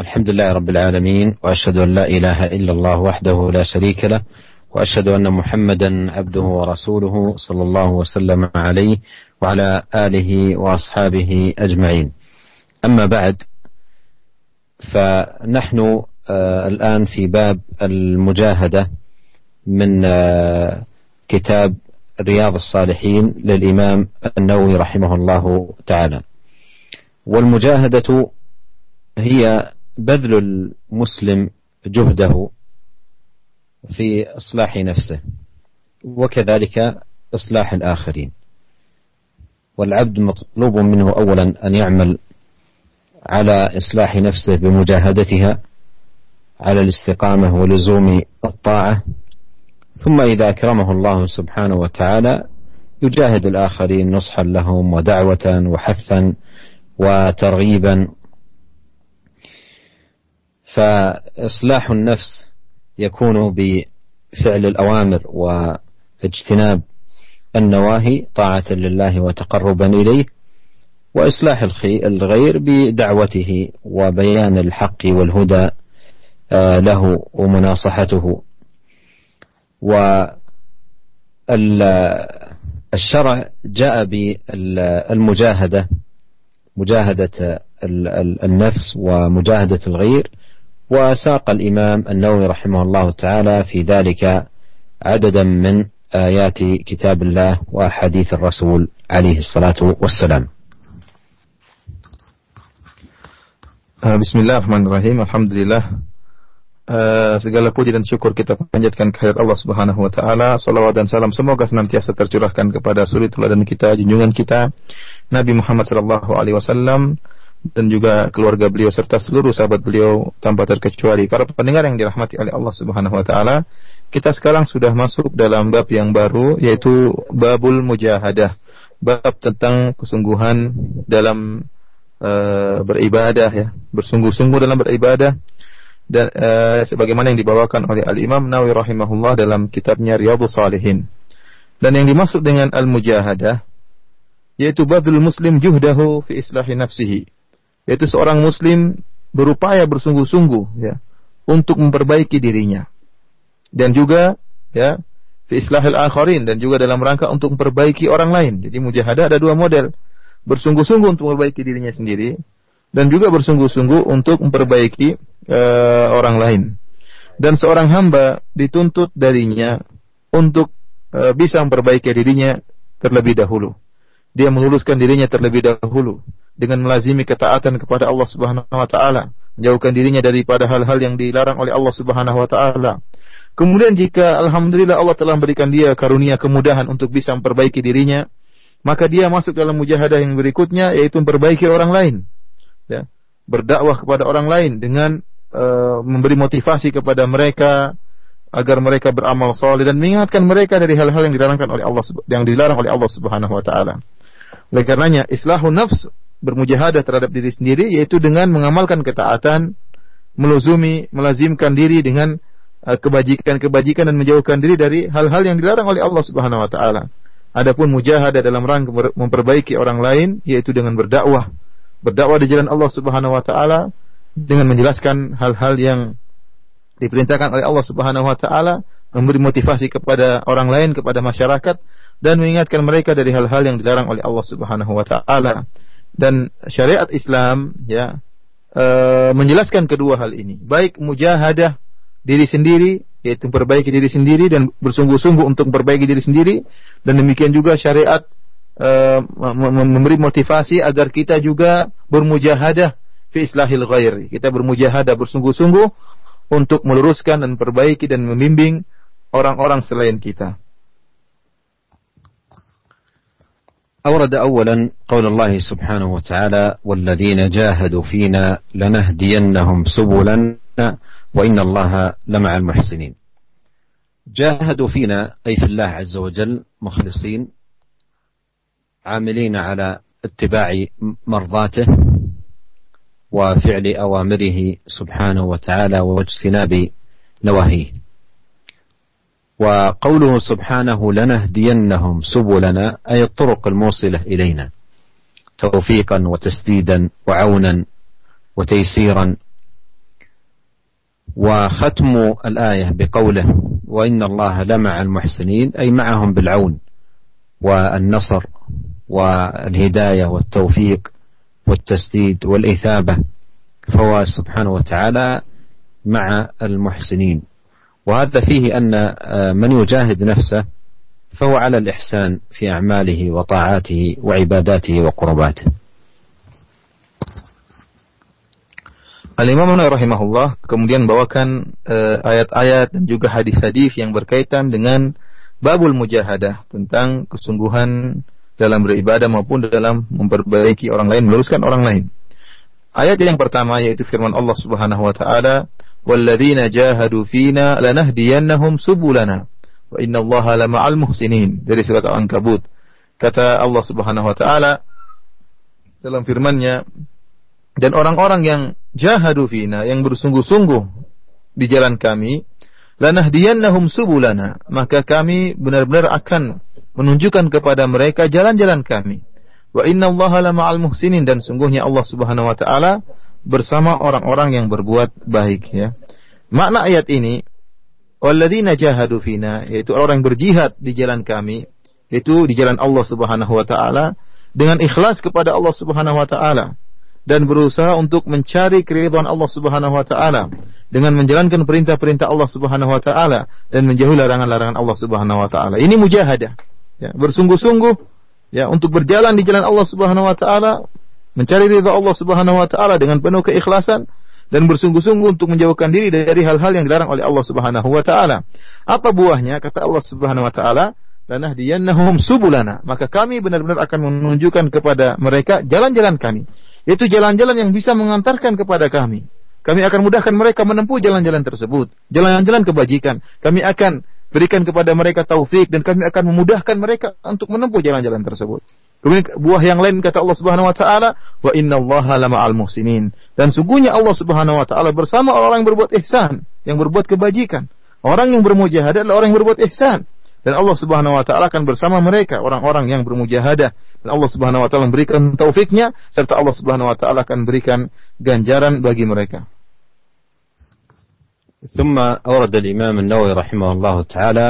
الحمد لله رب العالمين وأشهد أن لا إله إلا الله وحده لا شريك له وأشهد أن محمدا عبده ورسوله صلى الله وسلم عليه وعلى آله وأصحابه أجمعين. أما بعد فنحن آه، الآن في باب المجاهدة من آه، كتاب رياض الصالحين للإمام النووي رحمه الله تعالى. والمجاهدة هي بذل المسلم جهده في إصلاح نفسه وكذلك إصلاح الآخرين. والعبد مطلوب منه اولا أن يعمل على إصلاح نفسه بمجاهدتها على الاستقامة ولزوم الطاعة ثم إذا أكرمه الله سبحانه وتعالى يجاهد الآخرين نصحا لهم ودعوة وحثا وترغيبا فإصلاح النفس يكون بفعل الأوامر واجتناب النواهي طاعة لله وتقربا إليه وإصلاح الغير بدعوته وبيان الحق والهدى آه، له ومناصحته. والشرع جاء بالمجاهدة مجاهدة النفس ومجاهدة الغير وساق الإمام النووي رحمه الله تعالى في ذلك عددا من آيات كتاب الله وأحاديث الرسول عليه الصلاة والسلام بسم الله الرحمن الرحيم الحمد لله Uh, segala puji dan syukur kita panjatkan kehadirat Allah Subhanahu wa taala. Salawat dan salam semoga senantiasa tercurahkan kepada suri teladan kita, junjungan kita Nabi Muhammad sallallahu alaihi wasallam dan juga keluarga beliau serta seluruh sahabat beliau tanpa terkecuali. Para pendengar yang dirahmati oleh Allah Subhanahu wa taala, kita sekarang sudah masuk dalam bab yang baru yaitu babul mujahadah. Bab tentang kesungguhan dalam uh, beribadah ya, bersungguh-sungguh dalam beribadah dan uh, sebagaimana yang dibawakan oleh Al Imam Nawawi rahimahullah dalam kitabnya Riyadhus Salihin. Dan yang dimaksud dengan al-mujahadah yaitu badul muslim juhdahu fi islahi nafsihi yaitu seorang muslim berupaya bersungguh-sungguh ya untuk memperbaiki dirinya dan juga ya fi islahil akharin dan juga dalam rangka untuk memperbaiki orang lain. Jadi mujahadah ada dua model. Bersungguh-sungguh untuk memperbaiki dirinya sendiri dan juga bersungguh-sungguh untuk memperbaiki uh, orang lain. Dan seorang hamba dituntut darinya untuk uh, bisa memperbaiki dirinya terlebih dahulu. Dia meluluskan dirinya terlebih dahulu dengan melazimi ketaatan kepada Allah Subhanahu wa taala, menjauhkan dirinya daripada hal-hal yang dilarang oleh Allah Subhanahu wa taala. Kemudian jika alhamdulillah Allah telah memberikan dia karunia kemudahan untuk bisa memperbaiki dirinya, maka dia masuk dalam mujahadah yang berikutnya yaitu memperbaiki orang lain. Ya, berdakwah kepada orang lain dengan uh, memberi motivasi kepada mereka agar mereka beramal saleh dan mengingatkan mereka dari hal-hal yang dilarang oleh Allah yang dilarang oleh Allah Subhanahu wa taala. Oleh karenanya islahun nafs bermujahadah terhadap diri sendiri yaitu dengan mengamalkan ketaatan, meluzumi, melazimkan diri dengan uh, kebajikan-kebajikan dan menjauhkan diri dari hal-hal yang dilarang oleh Allah Subhanahu wa taala. Adapun mujahadah dalam rangka memperbaiki orang lain yaitu dengan berdakwah. Berdakwah di jalan Allah Subhanahu wa taala dengan menjelaskan hal-hal yang diperintahkan oleh Allah Subhanahu wa taala, memberi motivasi kepada orang lain, kepada masyarakat dan mengingatkan mereka dari hal-hal yang dilarang oleh Allah Subhanahu wa taala. Dan syariat Islam ya e, menjelaskan kedua hal ini. Baik mujahadah diri sendiri yaitu memperbaiki diri sendiri dan bersungguh-sungguh untuk memperbaiki diri sendiri dan demikian juga syariat e, memberi motivasi agar kita juga bermujahadah fi islahil ghair kita bermujahadah bersungguh-sungguh untuk meluruskan dan perbaiki dan membimbing orang-orang selain kita أورد أولا قول الله سبحانه وتعالى والذين جاهدوا فينا لنهدينهم سبلنا وإن الله لمع المحسنين. جاهدوا فينا أي في الله عز وجل مخلصين عاملين على اتباع مرضاته وفعل أوامره سبحانه وتعالى واجتناب نواهيه. وقوله سبحانه لنهدينهم سبلنا أي الطرق الموصلة إلينا. توفيقا وتسديدا وعونا وتيسيرا. وختم الآية بقوله وإن الله لمع المحسنين أي معهم بالعون والنصر والهداية والتوفيق والتسديد والإثابة. فهو سبحانه وتعالى مع المحسنين. وهذا فيه أن من يجاهد نفسه فهو على الإحسان في أعماله وطاعاته وعباداته وقرباته Al-Imam rahimahullah kemudian bawakan uh, ayat-ayat dan juga hadis-hadis yang berkaitan dengan babul mujahadah tentang kesungguhan dalam beribadah maupun dalam memperbaiki orang lain, meluruskan orang lain. Ayat yang pertama yaitu firman Allah Subhanahu wa taala, "Walladzina jahadu fina lanahdiyannahum subulana wa innallaha lama'al muhsinin." Dari surat Al-Ankabut. Kata Allah Subhanahu wa taala dalam firman-Nya, dan orang-orang yang jahadu fina, yang bersungguh-sungguh di jalan kami, lanahdiyannahum subulana, maka kami benar-benar akan menunjukkan kepada mereka jalan-jalan kami. Wa inna Allah lama'al muhsinin dan sungguhnya Allah Subhanahu wa taala bersama orang-orang yang berbuat baik ya. Makna ayat ini walladzina jahadu fina yaitu orang yang berjihad di jalan kami itu di jalan Allah Subhanahu wa taala dengan ikhlas kepada Allah Subhanahu wa taala dan berusaha untuk mencari keridhaan Allah Subhanahu wa taala dengan menjalankan perintah-perintah Allah Subhanahu wa taala dan menjauhi larangan-larangan Allah Subhanahu wa taala. Ini mujahadah. Ya, bersungguh-sungguh ya untuk berjalan di jalan Allah Subhanahu wa taala, mencari ridha Allah Subhanahu wa taala dengan penuh keikhlasan dan bersungguh-sungguh untuk menjauhkan diri dari hal-hal yang dilarang oleh Allah Subhanahu wa taala. Apa buahnya? Kata Allah Subhanahu wa taala, lanahdiyannahum subulana. Maka kami benar-benar akan menunjukkan kepada mereka jalan-jalan kami. Itu jalan-jalan yang bisa mengantarkan kepada kami. Kami akan mudahkan mereka menempuh jalan-jalan tersebut. Jalan-jalan kebajikan. Kami akan berikan kepada mereka taufik dan kami akan memudahkan mereka untuk menempuh jalan-jalan tersebut. Kemudian buah yang lain kata Allah Subhanahu wa taala, "Wa innallaha lama'al muhsinin." Dan sungguhnya Allah Subhanahu wa taala bersama orang yang berbuat ihsan, yang berbuat kebajikan. Orang yang bermujahadah adalah orang yang berbuat ihsan. Dan Allah Subhanahu wa taala akan bersama mereka orang-orang yang bermujahadah dan Allah Subhanahu wa taala memberikan taufiknya serta Allah Subhanahu wa taala akan berikan ganjaran bagi mereka. ثم أورد الإمام النووي رحمه الله تعالى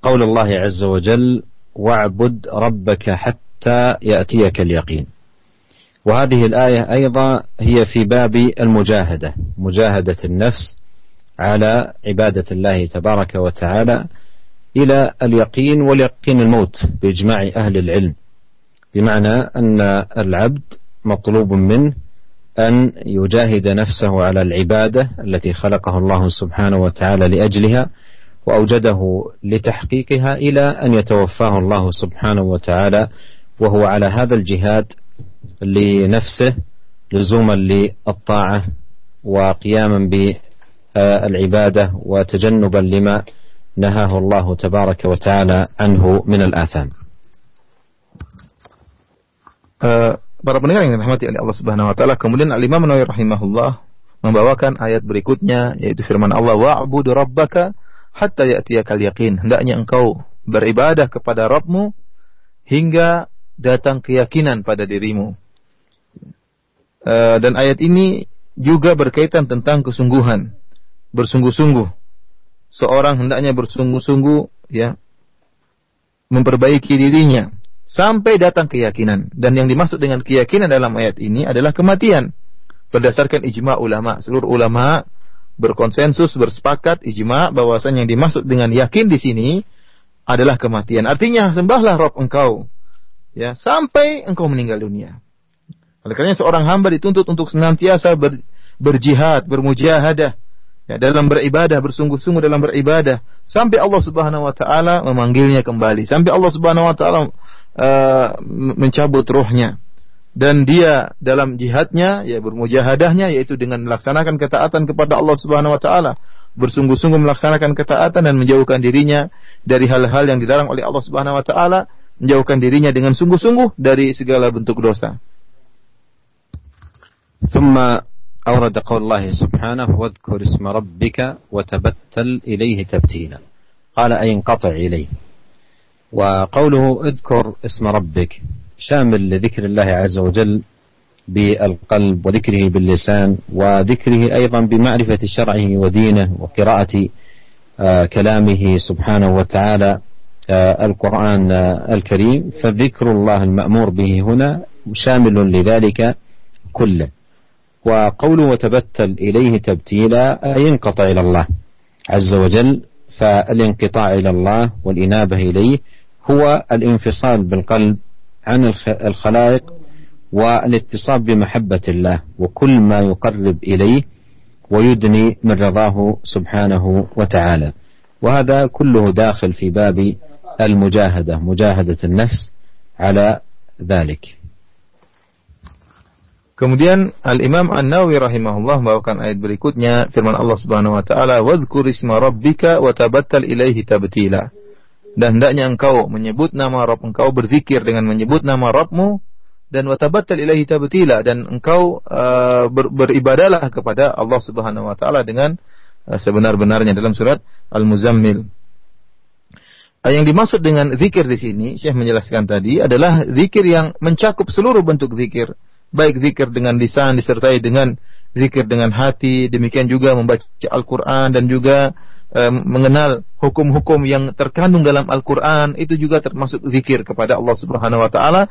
قول الله عز وجل واعبد ربك حتى يأتيك اليقين. وهذه الآية أيضا هي في باب المجاهدة مجاهدة النفس على عبادة الله تبارك وتعالى إلى اليقين واليقين الموت بإجماع أهل العلم. بمعنى أن العبد مطلوب منه أن يجاهد نفسه على العبادة التي خلقه الله سبحانه وتعالى لأجلها وأوجده لتحقيقها إلى أن يتوفاه الله سبحانه وتعالى وهو على هذا الجهاد لنفسه لزوما للطاعة وقياما بالعبادة وتجنبا لما نهاه الله تبارك وتعالى عنه من الآثام uh, para pendengar yang dirahmati oleh Allah Subhanahu wa taala, kemudian Al-Imam Nawawi rahimahullah membawakan ayat berikutnya yaitu firman Allah wa'budu rabbaka hatta ya'tiyakal yaqin. Hendaknya engkau beribadah kepada Rabbmu hingga datang keyakinan pada dirimu. Uh, dan ayat ini juga berkaitan tentang kesungguhan, bersungguh-sungguh. Seorang hendaknya bersungguh-sungguh ya memperbaiki dirinya sampai datang keyakinan. Dan yang dimaksud dengan keyakinan dalam ayat ini adalah kematian. Berdasarkan ijma ulama, seluruh ulama berkonsensus, bersepakat ijma bahwasanya yang dimaksud dengan yakin di sini adalah kematian. Artinya sembahlah Rob engkau ya sampai engkau meninggal dunia. Oleh karena seorang hamba dituntut untuk senantiasa ber, berjihad, bermujahadah ya, dalam beribadah, bersungguh-sungguh dalam beribadah sampai Allah Subhanahu wa taala memanggilnya kembali, sampai Allah Subhanahu wa taala uh, mencabut rohnya dan dia dalam jihadnya ya bermujahadahnya yaitu dengan melaksanakan ketaatan kepada Allah Subhanahu wa taala bersungguh-sungguh melaksanakan ketaatan dan menjauhkan dirinya dari hal-hal yang dilarang oleh Allah Subhanahu wa taala menjauhkan dirinya dengan sungguh-sungguh dari segala bentuk dosa. ثم أورد قول الله سبحانه واذكر اسم ربك وتبتل إليه تبتيلا قال أي انقطع إليه وقوله اذكر اسم ربك شامل لذكر الله عز وجل بالقلب وذكره باللسان وذكره أيضا بمعرفة شرعه ودينه وقراءة آه، كلامه سبحانه وتعالى آه، القرآن آه، الكريم. فذكر الله المأمور به هنا شامل لذلك كله. وقوله وتبتل إليه تبتيلا أي انقطع إلى الله عز وجل فالانقطاع إلى الله والإنابة إليه هو الانفصال بالقلب عن الخلائق والاتصاب بمحبة الله وكل ما يقرب إليه ويدني من رضاه سبحانه وتعالى وهذا كله داخل في باب المجاهدة مجاهدة النفس على ذلك Kemudian Al-Imam An-Nawawi rahimahullah membawakan ayat berikutnya firman Allah Subhanahu wa taala wadhkur isma rabbika wa tabattal ilaihi tabtila. Dan hendaknya engkau menyebut nama Rabb engkau berzikir dengan menyebut nama Rabbmu dan watabattal ilahi tabtila dan engkau uh, ber, beribadalah kepada Allah Subhanahu wa taala dengan uh, sebenar-benarnya dalam surat Al-Muzammil. Uh, yang dimaksud dengan zikir di sini, Syekh menjelaskan tadi adalah zikir yang mencakup seluruh bentuk zikir, baik zikir dengan lisan disertai dengan zikir dengan hati, demikian juga membaca Al-Qur'an dan juga mengenal hukum-hukum yang terkandung dalam Al-Quran itu juga termasuk zikir kepada Allah Subhanahu Wa Taala.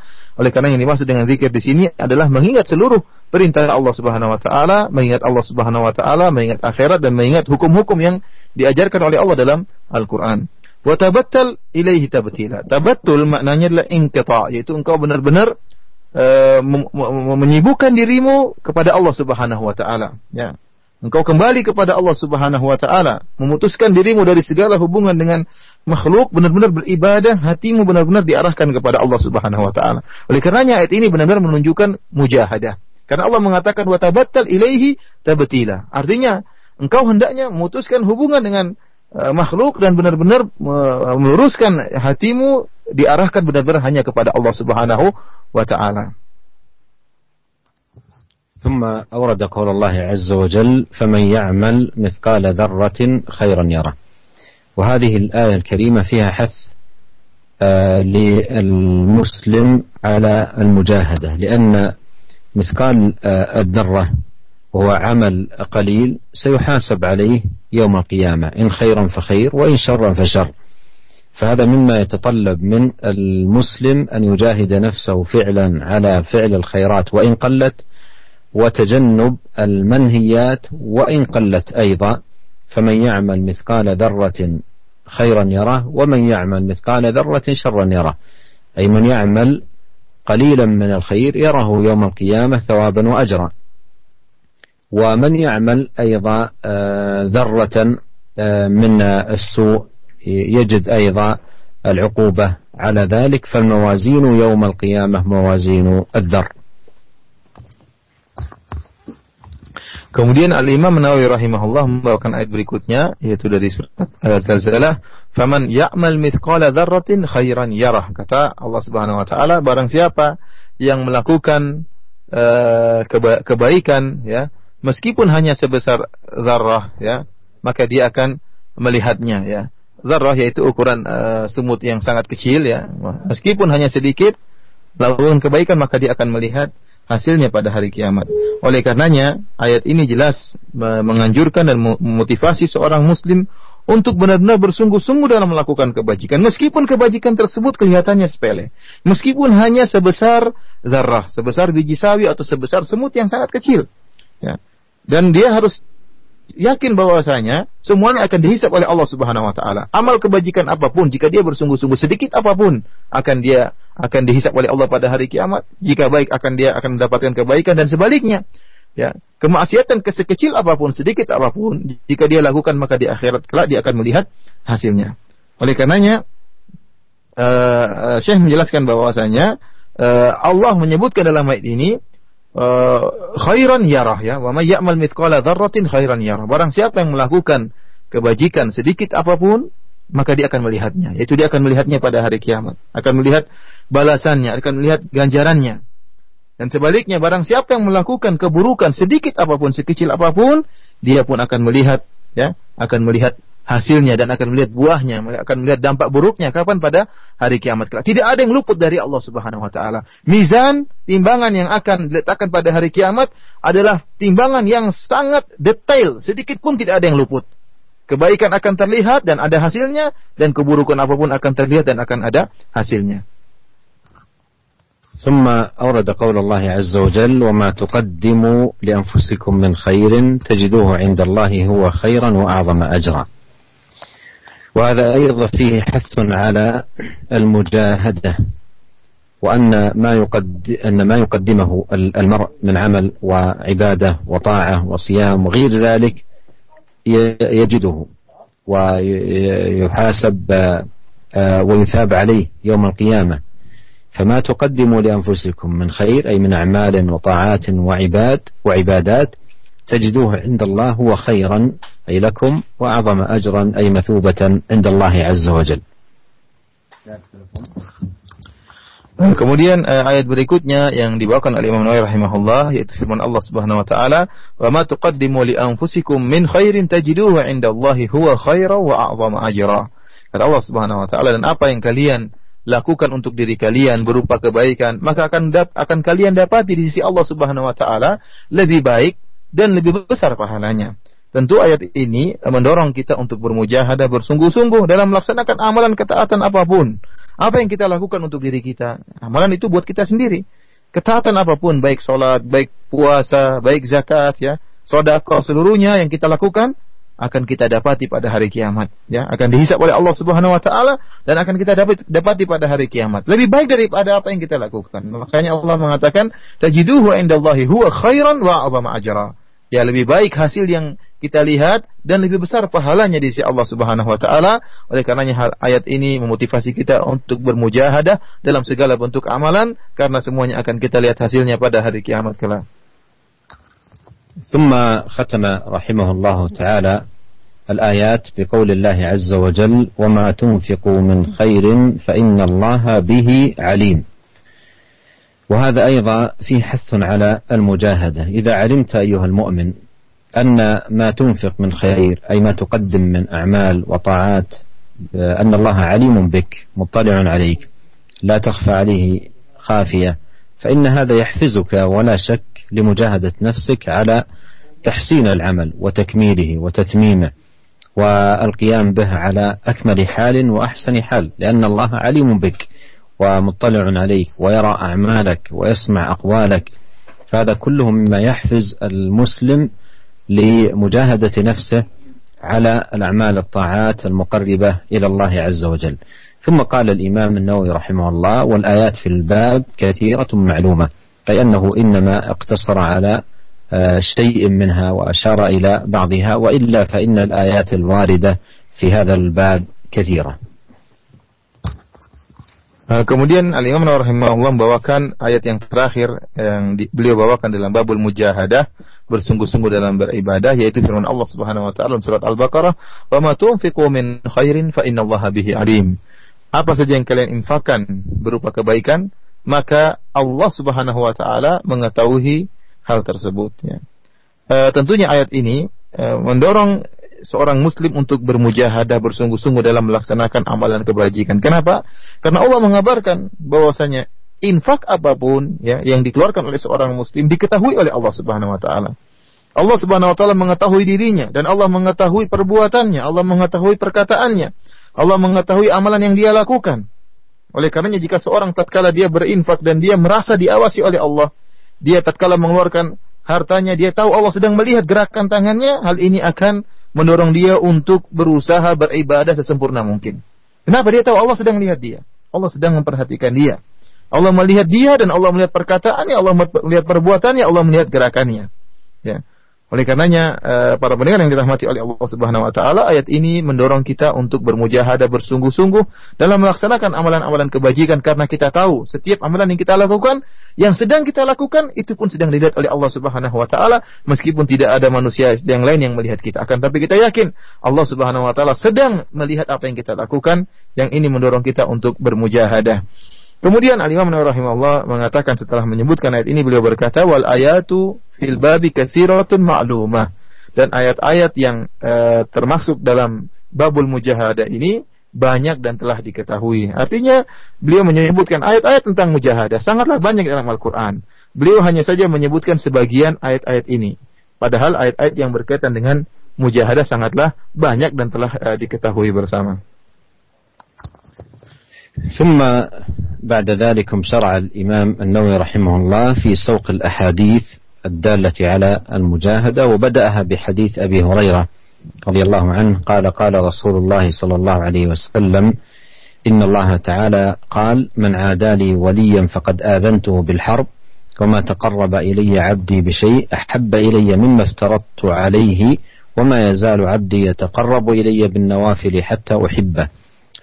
Oleh karena yang dimaksud dengan zikir di sini adalah mengingat seluruh perintah Allah Subhanahu Wa Taala, mengingat Allah Subhanahu Wa Taala, mengingat akhirat dan mengingat hukum-hukum yang diajarkan oleh Allah dalam Al-Quran. Watabattal ilaihi tabtila. Tabattul maknanya adalah inqita, yaitu engkau benar-benar uh, menyibukkan dirimu kepada Allah Subhanahu wa taala, ya. Engkau kembali kepada Allah Subhanahu wa taala, memutuskan dirimu dari segala hubungan dengan makhluk, benar-benar beribadah, hatimu benar-benar diarahkan kepada Allah Subhanahu wa taala. Oleh karenanya ayat ini benar-benar menunjukkan mujahadah. Karena Allah mengatakan wa tabattal ilaihi tabtila. Artinya engkau hendaknya memutuskan hubungan dengan uh, makhluk dan benar-benar uh, meluruskan hatimu diarahkan benar-benar hanya kepada Allah Subhanahu wa taala. ثم أورد قول الله عز وجل فمن يعمل مثقال ذرة خيرا يره. وهذه الآية الكريمة فيها حث آه، للمسلم على المجاهدة لأن مثقال آه، الذرة وهو عمل قليل سيحاسب عليه يوم القيامة إن خيرا فخير وإن شرا فشر. فهذا مما يتطلب من المسلم أن يجاهد نفسه فعلا على فعل الخيرات وإن قلت وتجنب المنهيات وإن قلت أيضا فمن يعمل مثقال ذرة خيرا يره ومن يعمل مثقال ذرة شرا يره أي من يعمل قليلا من الخير يره يوم القيامة ثوابا وأجرا. ومن يعمل أيضا آه، ذرة آه، من السوء يجد أيضا العقوبة على ذلك فالموازين يوم القيامة موازين الذر. Kemudian Al-Imam Nawawi rahimahullah membawakan ayat berikutnya yaitu dari surat Al-Zalzalah, "Faman ya'mal mithqala dzarratin khairan yarah." Kata Allah Subhanahu wa taala, barang siapa yang melakukan uh, keba kebaikan ya, meskipun hanya sebesar zarrah ya, maka dia akan melihatnya ya. Zarrah yaitu ukuran uh, semut yang sangat kecil ya. Meskipun hanya sedikit, melakukan kebaikan maka dia akan melihat hasilnya pada hari kiamat. Oleh karenanya, ayat ini jelas menganjurkan dan memotivasi seorang muslim untuk benar-benar bersungguh-sungguh dalam melakukan kebajikan. Meskipun kebajikan tersebut kelihatannya sepele. Meskipun hanya sebesar zarah, sebesar biji sawi atau sebesar semut yang sangat kecil. Ya. Dan dia harus yakin bahwasanya semuanya akan dihisap oleh Allah Subhanahu wa taala. Amal kebajikan apa pun jika dia bersungguh-sungguh sedikit apa pun akan dia akan dihisap oleh Allah pada hari kiamat. Jika baik akan dia akan mendapatkan kebaikan dan sebaliknya. Ya, kemaksiatan kesekecil apa pun, sedikit apa pun, jika dia lakukan maka di akhirat kelak dia akan melihat hasilnya. Oleh karenanya uh, Syekh menjelaskan bahwasanya uh, Allah menyebutkan dalam ayat ini uh, khairan yarah ya. Wa may ya'mal mithqala dzarratin khairan yarah. Barang siapa yang melakukan kebajikan sedikit apa pun maka dia akan melihatnya. Yaitu dia akan melihatnya pada hari kiamat. Akan melihat balasannya akan melihat ganjarannya. Dan sebaliknya barang siapa yang melakukan keburukan sedikit apa pun sekecil apa pun dia pun akan melihat ya akan melihat hasilnya dan akan melihat buahnya, akan melihat dampak buruknya kapan pada hari kiamat kelak. Tidak ada yang luput dari Allah Subhanahu wa taala. Mizan, timbangan yang akan diletakkan pada hari kiamat adalah timbangan yang sangat detail, sedikit pun tidak ada yang luput. Kebaikan akan terlihat dan ada hasilnya dan keburukan apapun akan terlihat dan akan ada hasilnya. ثم أورد قول الله عز وجل وما تقدموا لأنفسكم من خير تجدوه عند الله هو خيرا وأعظم أجرا وهذا أيضا فيه حث على المجاهدة وأن ما يقد أن ما يقدمه المرء من عمل وعبادة وطاعة وصيام وغير ذلك يجده ويحاسب آه، ويثاب عليه يوم القيامة. فما تقدموا لأنفسكم من خير أي من أعمال وطاعات وعباد وعبادات تجدوه عند الله هو خيرا أي لكم وأعظم أجرا أي مثوبة عند الله عز وجل Kemudian uh, ayat berikutnya yang dibawakan oleh Imam Nawawi rahimahullah yaitu firman Allah Subhanahu wa taala, "Wa ma tuqaddimu li anfusikum min khairin tajiduhu 'indallahi huwa khairan wa a'zama ajra." Kata Allah Subhanahu wa taala dan apa yang kalian lakukan untuk diri kalian berupa kebaikan, maka akan dap akan kalian dapati di sisi Allah Subhanahu wa taala lebih baik dan lebih besar pahalanya. Tentu ayat ini mendorong kita untuk bermujahadah bersungguh-sungguh dalam melaksanakan amalan ketaatan apa pun. Apa yang kita lakukan untuk diri kita? Amalan itu buat kita sendiri. Ketaatan apa pun, baik sholat, baik puasa, baik zakat, ya, sodako seluruhnya yang kita lakukan akan kita dapati pada hari kiamat ya akan dihisap oleh Allah Subhanahu wa taala dan akan kita dapat dapati pada hari kiamat lebih baik daripada apa yang kita lakukan makanya Allah mengatakan tajiduhu indallahi huwa khairan wa a'zama ajra ya lebih baik hasil yang kita lihat dan lebih besar pahalanya di sisi Allah Subhanahu wa taala. Oleh karenanya hal ayat ini memotivasi kita untuk bermujahadah dalam segala bentuk amalan karena semuanya akan kita lihat hasilnya pada hari kiamat kelak. ثم ختم رحمه الله تعالى الآيات بقول الله عز وجل وما تنفقوا من خير فإن الله به عليم وهذا أيضا فيه حث على المجاهدة. إذا علمت أيها المؤمن أن ما تنفق من خير أي ما تقدم من أعمال وطاعات أن الله عليم بك مطلع عليك لا تخفى عليه خافية فإن هذا يحفزك ولا شك لمجاهدة نفسك على تحسين العمل وتكميله وتتميمه والقيام به على أكمل حال وأحسن حال لأن الله عليم بك. ومطلع عليك ويرى أعمالك ويسمع أقوالك. فهذا كله مما يحفز المسلم لمجاهدة نفسه على الأعمال الطاعات المقربة إلى الله عز وجل. ثم قال الإمام النووي رحمه الله والآيات في الباب كثيرة معلومة أي أنه إنما اقتصر على شيء منها وأشار إلى بعضها وإلا فإن الآيات الواردة في هذا الباب كثيرة. Kemudian Al Imam rahimahullah membawakan ayat yang terakhir yang di, beliau bawakan dalam babul mujahadah bersungguh-sungguh dalam beribadah yaitu firman Allah Subhanahu wa taala surat Al-Baqarah, "Wa ma tunfiqu min khairin fa innallaha bihi alim." Apa saja yang kalian infakkan berupa kebaikan, maka Allah Subhanahu wa taala mengetahui hal tersebut ya. E, tentunya ayat ini e, mendorong seorang muslim untuk bermujahadah bersungguh-sungguh dalam melaksanakan amalan kebajikan. Kenapa? Karena Allah mengabarkan bahwasanya infak apa pun ya yang dikeluarkan oleh seorang muslim diketahui oleh Allah Subhanahu wa taala. Allah Subhanahu wa taala mengetahui dirinya dan Allah mengetahui perbuatannya, Allah mengetahui perkataannya. Allah mengetahui amalan yang dia lakukan. Oleh karenanya jika seorang tatkala dia berinfak dan dia merasa diawasi oleh Allah, dia tatkala mengeluarkan hartanya, dia tahu Allah sedang melihat gerakan tangannya, hal ini akan mendorong dia untuk berusaha beribadah sesempurna mungkin. Kenapa dia tahu Allah sedang melihat dia? Allah sedang memperhatikan dia. Allah melihat dia dan Allah melihat perkataannya, Allah melihat perbuatannya, Allah melihat gerakannya. Ya. Oleh karenanya eh, para pendengar yang dirahmati oleh Allah Subhanahu wa taala, ayat ini mendorong kita untuk bermujahadah bersungguh-sungguh dalam melaksanakan amalan-amalan kebajikan karena kita tahu setiap amalan yang kita lakukan, yang sedang kita lakukan itu pun sedang dilihat oleh Allah Subhanahu wa taala meskipun tidak ada manusia yang lain yang melihat kita. Akan tapi kita yakin Allah Subhanahu wa taala sedang melihat apa yang kita lakukan, yang ini mendorong kita untuk bermujahadah. Kemudian Al-Imam rahimahullah mengatakan setelah menyebutkan ayat ini beliau berkata wal ayatu fil babi katsiratun ma'lumah dan ayat-ayat yang e, termasuk dalam babul mujahadah ini banyak dan telah diketahui. Artinya beliau menyebutkan ayat-ayat tentang mujahadah sangatlah banyak dalam Al-Quran. Beliau hanya saja menyebutkan sebagian ayat-ayat ini. Padahal ayat-ayat yang berkaitan dengan mujahadah sangatlah banyak dan telah uh, diketahui bersama. ثم بعد ذلك شرع الإمام النووي رحمه الله في سوق الأحاديث الدالة على المجاهدة وبدأها بحديث أبي هريرة رضي الله عنه قال قال رسول الله صلى الله عليه وسلم إن الله تعالى قال من عادى لي وليا فقد آذنته بالحرب وما تقرب إلي عبدي بشيء أحب إلي مما افترضت عليه وما يزال عبدي يتقرب إلي بالنوافل حتى أحبه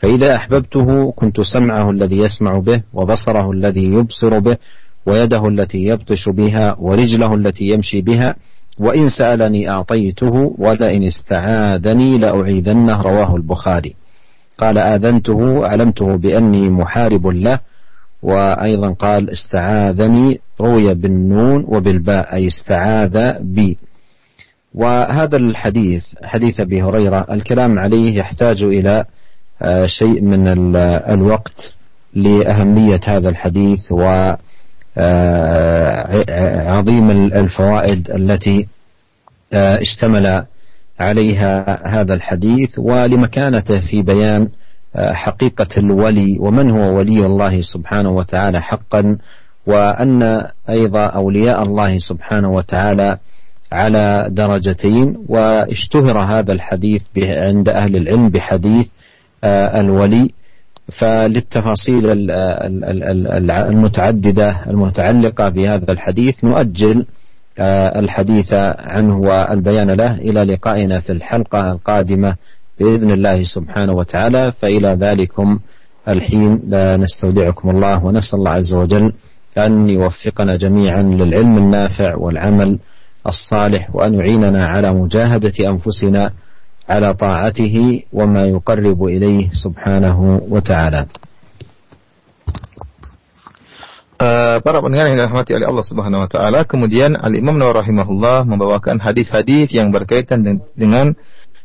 فإذا أحببته كنت سمعه الذي يسمع به وبصره الذي يبصر به ويده التي يبطش بها ورجله التي يمشي بها وإن سألني أعطيته ولئن استعاذني لأعيذنه رواه البخاري. قال آذنته علمته بأني محارب له وأيضا قال استعاذني روي بالنون وبالباء أي استعاذ بي. وهذا الحديث حديث أبي هريرة الكلام عليه يحتاج إلى شيء من الوقت لأهمية هذا الحديث و آه، الفوائد التي آه، اشتمل عليها هذا الحديث ولمكانته في بيان آه، حقيقة الولي ومن هو ولي الله سبحانه وتعالى حقا وأن أيضا أولياء الله سبحانه وتعالى على درجتين واشتهر هذا الحديث عند أهل العلم بحديث الولي. فللتفاصيل المتعددة المتعلقة بهذا الحديث نؤجل آه، الحديث عنه والبيان له. إلى لقائنا في الحلقة القادمة بإذن الله سبحانه وتعالى. فإلى ذلكم الحين. نستودعكم الله ونسأل الله عز وجل أن يوفقنا جميعا للعلم النافع والعمل الصالح وأن يعيننا على مجاهدة أنفسنا على طاعته وما يقرب إليه سبحانه وتعالى uh, para pendengar yang dirahmati oleh Allah Subhanahu wa taala, kemudian Al Imam Nawawi rahimahullah membawakan hadis-hadis yang berkaitan dengan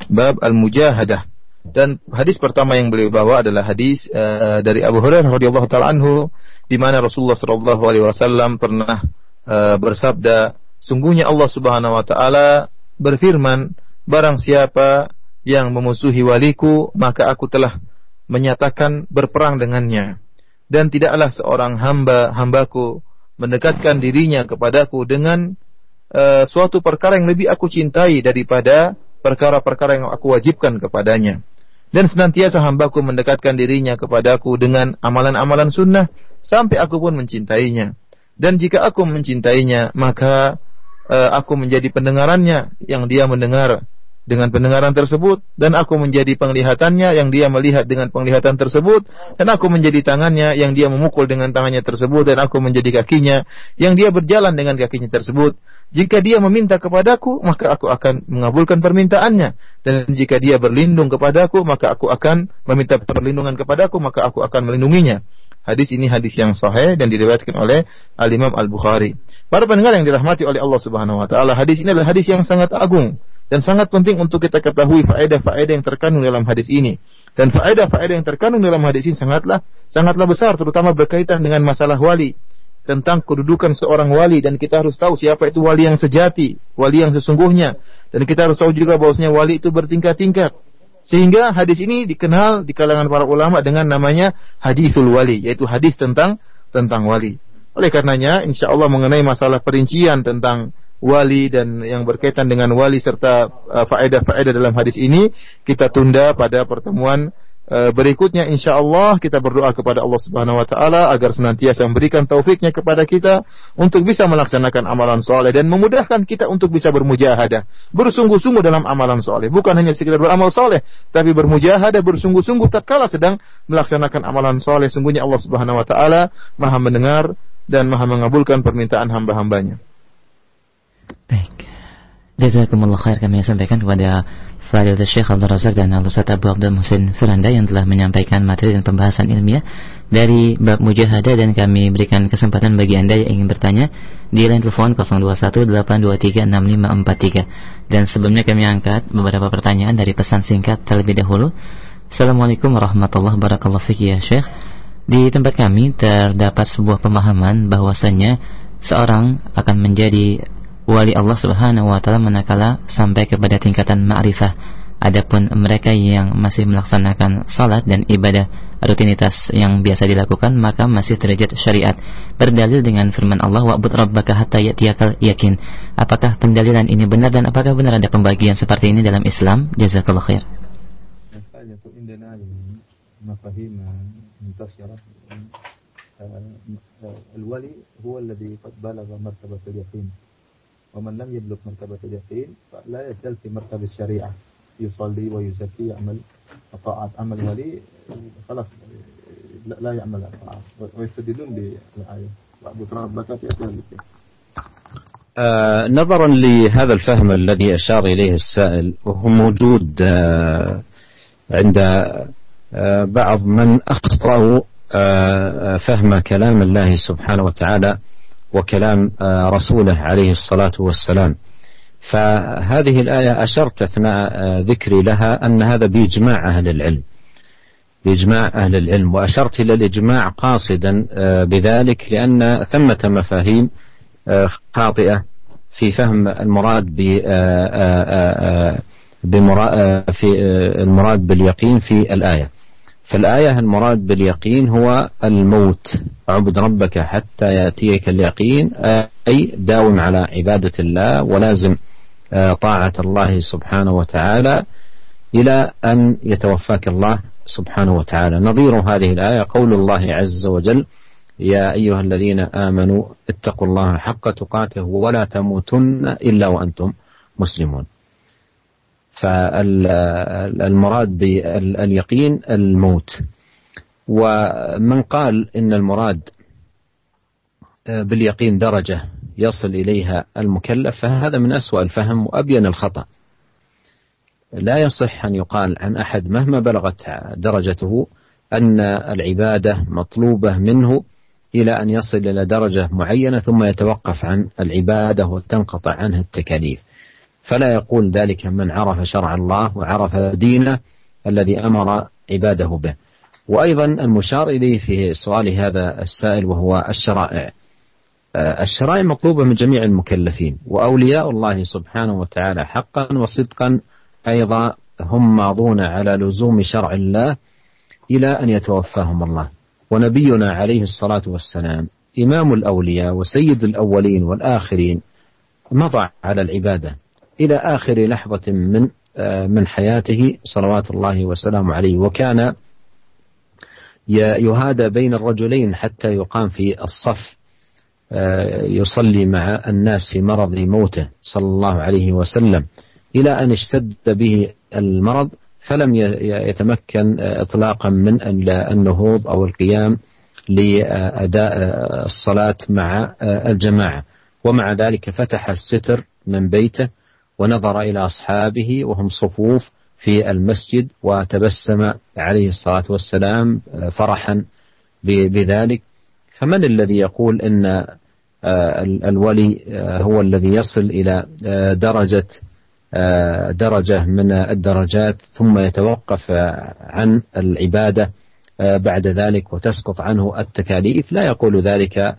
bab al-mujahadah. Dan hadis pertama yang beliau bawa adalah hadis uh, dari Abu Hurairah radhiyallahu taala anhu di mana Rasulullah sallallahu alaihi wasallam pernah uh, bersabda, sungguhnya Allah Subhanahu wa taala berfirman, Barang siapa yang memusuhi waliku, maka aku telah menyatakan berperang dengannya. Dan tidaklah seorang hamba hambaku mendekatkan dirinya kepadaku dengan uh, suatu perkara yang lebih aku cintai daripada perkara-perkara yang aku wajibkan kepadanya. Dan senantiasa hambaku mendekatkan dirinya kepadaku dengan amalan-amalan sunnah sampai aku pun mencintainya. Dan jika aku mencintainya, maka uh, aku menjadi pendengarannya yang dia mendengar dengan pendengaran tersebut dan aku menjadi penglihatannya yang dia melihat dengan penglihatan tersebut dan aku menjadi tangannya yang dia memukul dengan tangannya tersebut dan aku menjadi kakinya yang dia berjalan dengan kakinya tersebut. Jika dia meminta kepadaku maka aku akan mengabulkan permintaannya. Dan jika dia berlindung kepadaku maka aku akan meminta perlindungan kepadaku maka aku akan melindunginya Hadis ini hadis yang sahih dan diriwayatkan oleh Al Imam Al Bukhari. Para pendengar yang dirahmati oleh Allah Subhanahu wa taala, hadis ini adalah hadis yang sangat agung dan sangat penting untuk kita ketahui faedah-faedah yang terkandung dalam hadis ini. Dan faedah-faedah yang terkandung dalam hadis ini sangatlah sangatlah besar terutama berkaitan dengan masalah wali tentang kedudukan seorang wali dan kita harus tahu siapa itu wali yang sejati, wali yang sesungguhnya. Dan kita harus tahu juga bahwasanya wali itu bertingkat-tingkat. Sehingga hadis ini dikenal di kalangan para ulama dengan namanya hadisul wali, yaitu hadis tentang tentang wali. Oleh karenanya, insya Allah mengenai masalah perincian tentang wali dan yang berkaitan dengan wali serta uh, faedah-faedah dalam hadis ini kita tunda pada pertemuan uh, berikutnya insyaallah kita berdoa kepada Allah Subhanahu wa taala agar senantiasa memberikan taufiknya kepada kita untuk bisa melaksanakan amalan soleh dan memudahkan kita untuk bisa bermujahadah bersungguh-sungguh dalam amalan soleh. Bukan hanya sekedar beramal soleh tapi bermujahadah bersungguh-sungguh tatkala sedang melaksanakan amalan soleh. Sungguhnya Allah Subhanahu wa taala Maha mendengar dan Maha mengabulkan permintaan hamba-hambanya. Baik. Jazakumullah khair kami sampaikan kepada Fadilatul Syekh Abdul Razak dan Al Ustaz Abu Abdul Muhsin Firanda yang telah menyampaikan materi dan pembahasan ilmiah dari bab mujahadah dan kami berikan kesempatan bagi Anda yang ingin bertanya di line telepon 0218236543 dan sebelumnya kami angkat beberapa pertanyaan dari pesan singkat terlebih dahulu. Assalamualaikum warahmatullahi wabarakatuh ya Syekh. Di tempat kami terdapat sebuah pemahaman bahwasanya seorang akan menjadi wali Allah Subhanahu wa taala manakala sampai kepada tingkatan ma'rifah. Adapun mereka yang masih melaksanakan salat dan ibadah rutinitas yang biasa dilakukan maka masih derajat syariat berdalil dengan firman Allah wa'bud rabbaka hatta ya'tiyakal yakin apakah pendalilan ini benar dan apakah benar ada pembagian seperti ini dalam Islam jazakallahu khair الولي هو الذي قد بلغ مرتبة اليقين ومن لم يبلغ مرتبة اليقين فلا يزال في مرتبة الشريعة. يصلي ويزكي يعمل طاعات أما الولي خلاص لا يعمل الطاعات ويستدلون بالآية. ربك في ذلك آه نظرا لهذا الفهم الذي أشار إليه السائل وهو موجود آه عند آه بعض من أخطأوا آه، فهم كلام الله سبحانه وتعالى وكلام آه، رسوله عليه الصلاة والسلام. فهذه الآية أشرت أثناء آه، ذكري لها أن هذا بإجماع أهل العلم. بإجماع أهل العلم. وأشرت إلى الإجماع قاصدا آه، بذلك لأن ثمة مفاهيم خاطئة في فهم المراد في المراد باليقين في الآية. فالآية المراد باليقين هو الموت. اعبد ربك حتى يأتيك اليقين أي داوم على عبادة الله ولازم آه، طاعة الله سبحانه وتعالى إلى أن يتوفاك الله سبحانه وتعالى. نظير هذه الآية قول الله عز وجل يا أيها الذين آمنوا اتقوا الله حق تقاته ولا تموتن إلا وأنتم مسلمون. فالمراد باليقين الموت. ومن قال إن المراد باليقين درجة يصل إليها المكلف فهذا من أسوأ الفهم وأبين الخطأ. لا يصح أن يقال عن أحد مهما بلغت درجته أن العبادة مطلوبة منه إلى أن يصل إلى درجة معينة ثم يتوقف عن العبادة وتنقطع عنه التكاليف. فلا يقول ذلك من عرف شرع الله وعرف دينه الذي أمر عباده به. وأيضا المشار إليه في سؤال هذا السائل وهو الشرائع. آه، الشرائع مطلوبة من جميع المكلفين وأولياء الله سبحانه وتعالى حقا وصدقا أيضا هم ماضون على لزوم شرع الله إلى أن يتوفاهم الله. ونبينا عليه الصلاة والسلام إمام الأولياء وسيد الأولين والآخرين مضى على العبادة إلى آخر لحظة من آه، من حياته صلوات الله وسلامه عليه. وكان يهادى بين الرجلين حتى يقام في الصف آه، يصلي مع الناس في مرض موته صلى الله عليه وسلم. إلى أن اشتد به المرض فلم يتمكن آه، إطلاقا من النهوض أو القيام لأداء الصلاة مع الجماعة. ومع ذلك فتح الستر من بيته ونظر إلى أصحابه وهم صفوف في المسجد وتبسم عليه الصلاة والسلام آه، فرحا بذلك. فمن الذي يقول أن آه، الولي آه، هو الذي يصل إلى درجة درجة من الدرجات ثم يتوقف عن العبادة بعد ذلك وتسقط عنه التكاليف لا يقول ذلك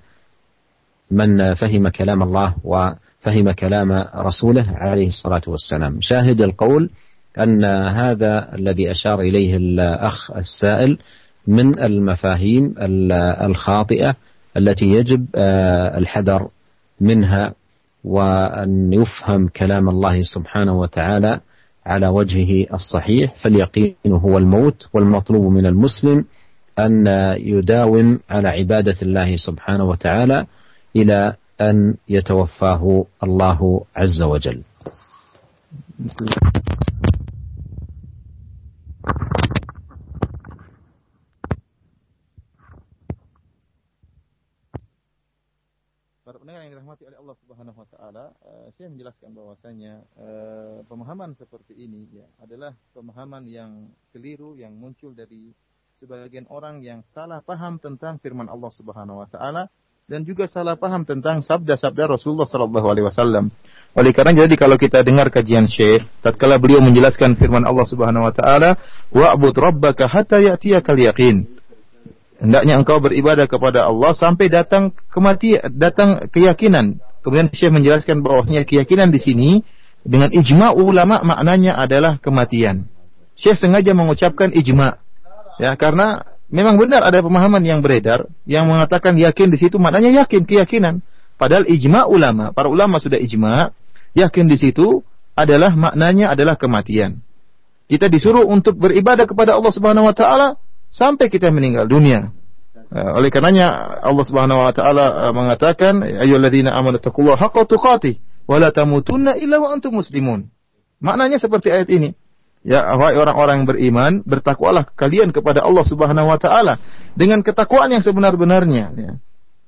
من فهم كلام الله و فهم كلام رسوله عليه الصلاة والسلام. شاهد القول أن هذا الذي أشار إليه الأخ السائل من المفاهيم الخاطئة التي يجب آه، الحذر منها وأن يفهم كلام الله سبحانه وتعالى على وجهه الصحيح. فاليقين هو الموت والمطلوب من المسلم أن يداوم على عبادة الله سبحانه وتعالى إلى أن يتوفاه الله عز وجل Para pendengar yang dirahmati oleh Allah Subhanahu wa taala taala, uh, saya menjelaskan bahwasanya uh, pemahaman seperti ini ya adalah pemahaman yang keliru yang muncul dari sebagian orang yang salah paham tentang firman Allah Subhanahu wa taala dan juga salah paham tentang sabda-sabda Rasulullah sallallahu alaihi wasallam. Oleh karena jadi kalau kita dengar kajian Syekh, tatkala beliau menjelaskan firman Allah Subhanahu wa taala, "Wa'bud rabbaka hatta ya'tiyakal yaqin." Hendaknya engkau beribadah kepada Allah sampai datang kematian, datang keyakinan. Kemudian Syekh menjelaskan bahwasanya keyakinan di sini dengan ijma ulama maknanya adalah kematian. Syekh sengaja mengucapkan ijma Ya, karena memang benar ada pemahaman yang beredar yang mengatakan yakin di situ maknanya yakin keyakinan. Padahal ijma ulama, para ulama sudah ijma, yakin di situ adalah maknanya adalah kematian. Kita disuruh untuk beribadah kepada Allah Subhanahu wa taala sampai kita meninggal dunia. Uh, oleh karenanya Allah Subhanahu wa taala uh, mengatakan ayyuhalladzina amanu taqullaha haqqa tuqatih wa la tamutunna illa wa antum muslimun. Maknanya seperti ayat ini. Ya, wahai orang-orang yang beriman, bertakwalah kalian kepada Allah Subhanahu wa taala dengan ketakwaan yang sebenar-benarnya, ya.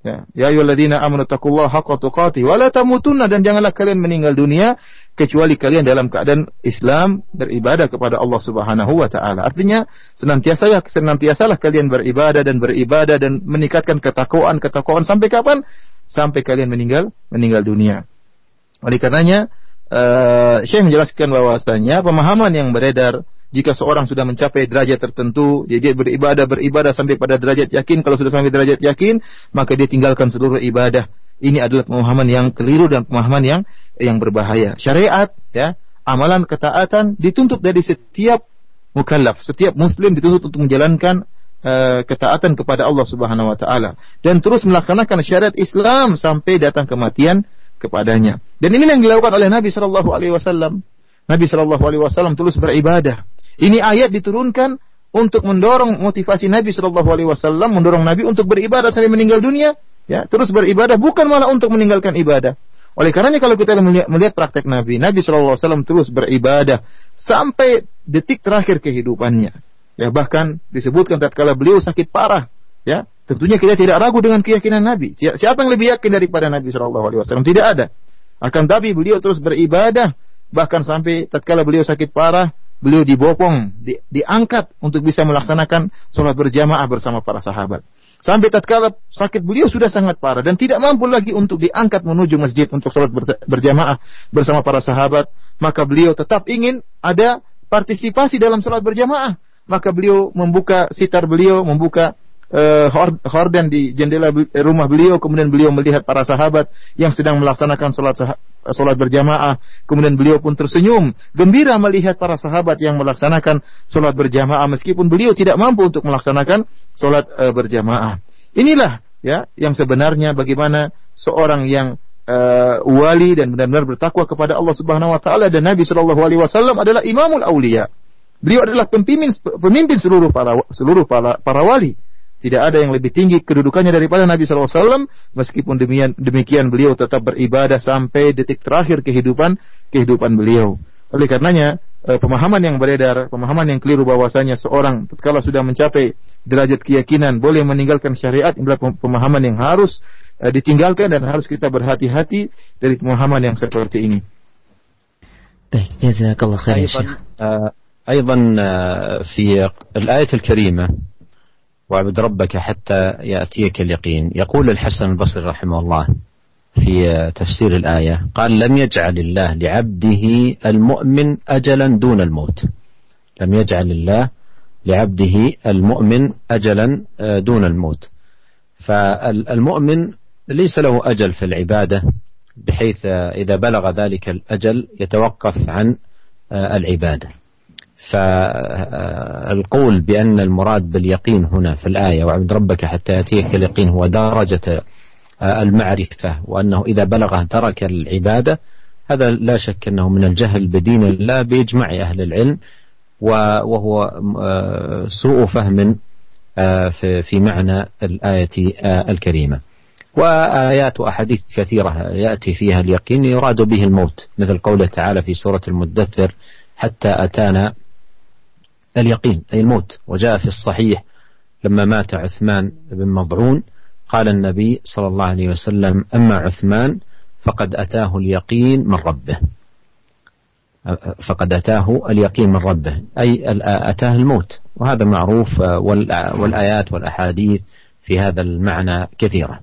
Ya, ya ayyuhalladzina amanu taqullaha haqqa tuqatih wa la tamutunna dan janganlah kalian meninggal dunia kecuali kalian dalam keadaan Islam beribadah kepada Allah Subhanahu wa taala. Artinya senantiasa senantiasalah kalian beribadah dan beribadah dan meningkatkan ketakwaan ketakwaan sampai kapan? Sampai kalian meninggal meninggal dunia. Oleh karenanya uh, Syekh menjelaskan bahwasanya pemahaman yang beredar jika seorang sudah mencapai derajat tertentu, dia beribadah beribadah sampai pada derajat yakin. Kalau sudah sampai derajat yakin, maka dia tinggalkan seluruh ibadah. Ini adalah pemahaman yang keliru dan pemahaman yang yang berbahaya. Syariat, ya, amalan ketaatan dituntut dari setiap mukallaf, setiap muslim dituntut untuk menjalankan uh, ketaatan kepada Allah Subhanahu wa taala dan terus melaksanakan syariat Islam sampai datang kematian kepadanya. Dan ini yang dilakukan oleh Nabi Shallallahu Alaihi Wasallam. Nabi Shallallahu Alaihi Wasallam terus beribadah. Ini ayat diturunkan untuk mendorong motivasi Nabi Shallallahu Alaihi Wasallam, mendorong Nabi untuk beribadah sampai meninggal dunia, ya terus beribadah bukan malah untuk meninggalkan ibadah. Oleh karenanya kalau kita melihat, praktek Nabi, Nabi Shallallahu Alaihi Wasallam terus beribadah sampai detik terakhir kehidupannya. Ya bahkan disebutkan tatkala beliau sakit parah, ya tentunya kita tidak ragu dengan keyakinan Nabi. Siapa yang lebih yakin daripada Nabi Shallallahu Alaihi Wasallam? Tidak ada. Akan tapi beliau terus beribadah bahkan sampai tatkala beliau sakit parah, beliau dibopong, di, diangkat untuk bisa melaksanakan sholat berjamaah bersama para sahabat. Sampai tatkala sakit beliau sudah sangat parah dan tidak mampu lagi untuk diangkat menuju masjid untuk sholat berjamaah bersama para sahabat, maka beliau tetap ingin ada partisipasi dalam sholat berjamaah. Maka beliau membuka sitar beliau, membuka horden di jendela rumah beliau kemudian beliau melihat para sahabat yang sedang melaksanakan sholat sholat berjamaah kemudian beliau pun tersenyum gembira melihat para sahabat yang melaksanakan sholat berjamaah meskipun beliau tidak mampu untuk melaksanakan sholat uh, berjamaah inilah ya yang sebenarnya bagaimana seorang yang uh, wali dan benar-benar bertakwa kepada Allah Subhanahu wa taala dan Nabi Shallallahu alaihi wasallam adalah imamul aulia. Beliau adalah pemimpin pemimpin seluruh para seluruh para, para wali. Tidak ada yang lebih tinggi kedudukannya daripada Nabi SAW. Meskipun demikian, demikian beliau tetap beribadah sampai detik terakhir kehidupan kehidupan beliau. Oleh karenanya eh, pemahaman yang beredar, pemahaman yang keliru bahwasanya seorang kalau sudah mencapai derajat keyakinan boleh meninggalkan syariat adalah pemahaman yang harus eh, ditinggalkan dan harus kita berhati-hati dari pemahaman yang seperti ini. Baik, jazakallah khair. أيضا في الآية الكريمة واعبد ربك حتى يأتيك اليقين. يقول الحسن البصري رحمه الله في تفسير الآية قال لم يجعل الله لعبده المؤمن أجلا دون الموت. لم يجعل الله لعبده المؤمن أجلا آه، دون الموت. فالمؤمن ليس له أجل في العبادة بحيث إذا بلغ ذلك الأجل يتوقف عن آه، العبادة. فالقول بأن المراد باليقين هنا في الآية وعبد ربك حتى يأتيك اليقين هو درجة المعرفة وأنه إذا بلغه ترك العبادة هذا لا شك أنه من الجهل بدين الله بإجماع أهل العلم وهو سوء فهم في معنى الآية الكريمة. وآيات وأحاديث كثيرة يأتي فيها اليقين يراد به الموت مثل قوله تعالى في سورة المدثر حتى أتانا اليقين أي الموت. وجاء في الصحيح لما مات عثمان بن مضعون قال النبي صلى الله عليه وسلم أما عثمان فقد أتاه اليقين من ربه. فقد أتاه اليقين من ربه أي أتاه الموت. وهذا معروف والآيات والأحاديث في هذا المعنى كثيرة.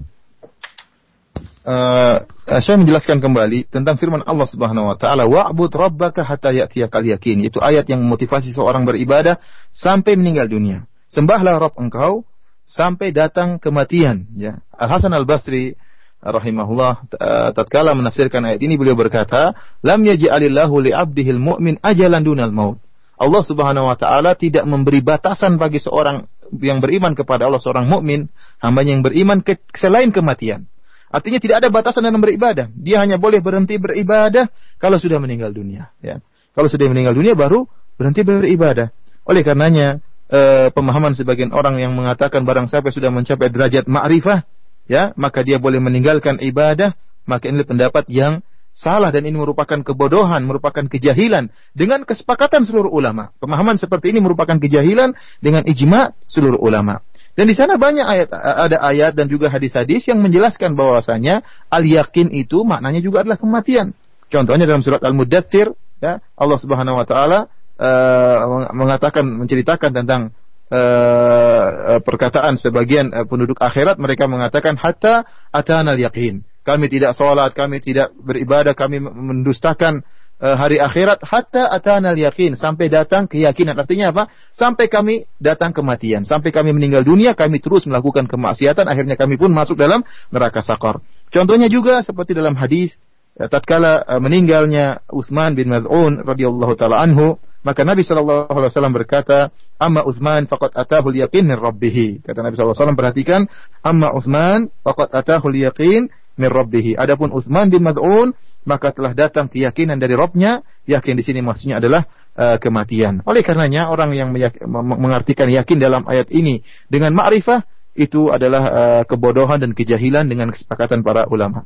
Uh, saya menjelaskan kembali tentang firman Allah Subhanahu wa taala wa'bud rabbaka hatta ya'tiyakal yakin itu ayat yang memotivasi seorang beribadah sampai meninggal dunia. Sembahlah Rabb engkau sampai datang kematian. Ya. Al Hasan Al Basri rahimahullah uh, tatkala menafsirkan ayat ini beliau berkata lam yaj'alillahu li 'abdihil mu'min ajalan dunal maut. Allah Subhanahu wa taala tidak memberi batasan bagi seorang yang beriman kepada Allah seorang mukmin hambanya yang beriman ke, selain kematian Artinya tidak ada batasan dalam beribadah. Dia hanya boleh berhenti beribadah kalau sudah meninggal dunia. Ya. Kalau sudah meninggal dunia baru berhenti beribadah. Oleh karenanya eh, pemahaman sebagian orang yang mengatakan barang siapa sudah mencapai derajat ma'rifah, ya maka dia boleh meninggalkan ibadah. Maka ini pendapat yang salah dan ini merupakan kebodohan, merupakan kejahilan dengan kesepakatan seluruh ulama. Pemahaman seperti ini merupakan kejahilan dengan ijma seluruh ulama. Dan di sana banyak ayat ada ayat dan juga hadis-hadis yang menjelaskan bahwasanya al yakin itu maknanya juga adalah kematian. Contohnya dalam surat Al-Mudaththir ya Allah Subhanahu wa taala uh, mengatakan menceritakan tentang uh, perkataan sebagian uh, penduduk akhirat mereka mengatakan hatta atana al yakin. Kami tidak sholat, kami tidak beribadah, kami mendustakan hari akhirat hatta atana yakin sampai datang keyakinan. Artinya apa? Sampai kami datang kematian sampai kami meninggal dunia kami terus melakukan kemaksiatan akhirnya kami pun masuk dalam neraka sakor contohnya juga seperti dalam hadis ya, tatkala uh, meninggalnya Utsman bin Maz'un radhiyallahu taala anhu maka Nabi sallallahu alaihi wasallam berkata amma Utsman faqad atahu al-yaqin min rabbih kata Nabi sallallahu alaihi wasallam perhatikan amma Utsman faqad atahu al-yaqin min rabbih adapun Utsman bin Maz'un maka telah datang keyakinan dari Robnya. Yakin di sini maksudnya adalah uh, kematian. Oleh karenanya orang yang mengartikan yakin dalam ayat ini dengan ma'rifah itu adalah uh, kebodohan dan kejahilan dengan kesepakatan para ulama.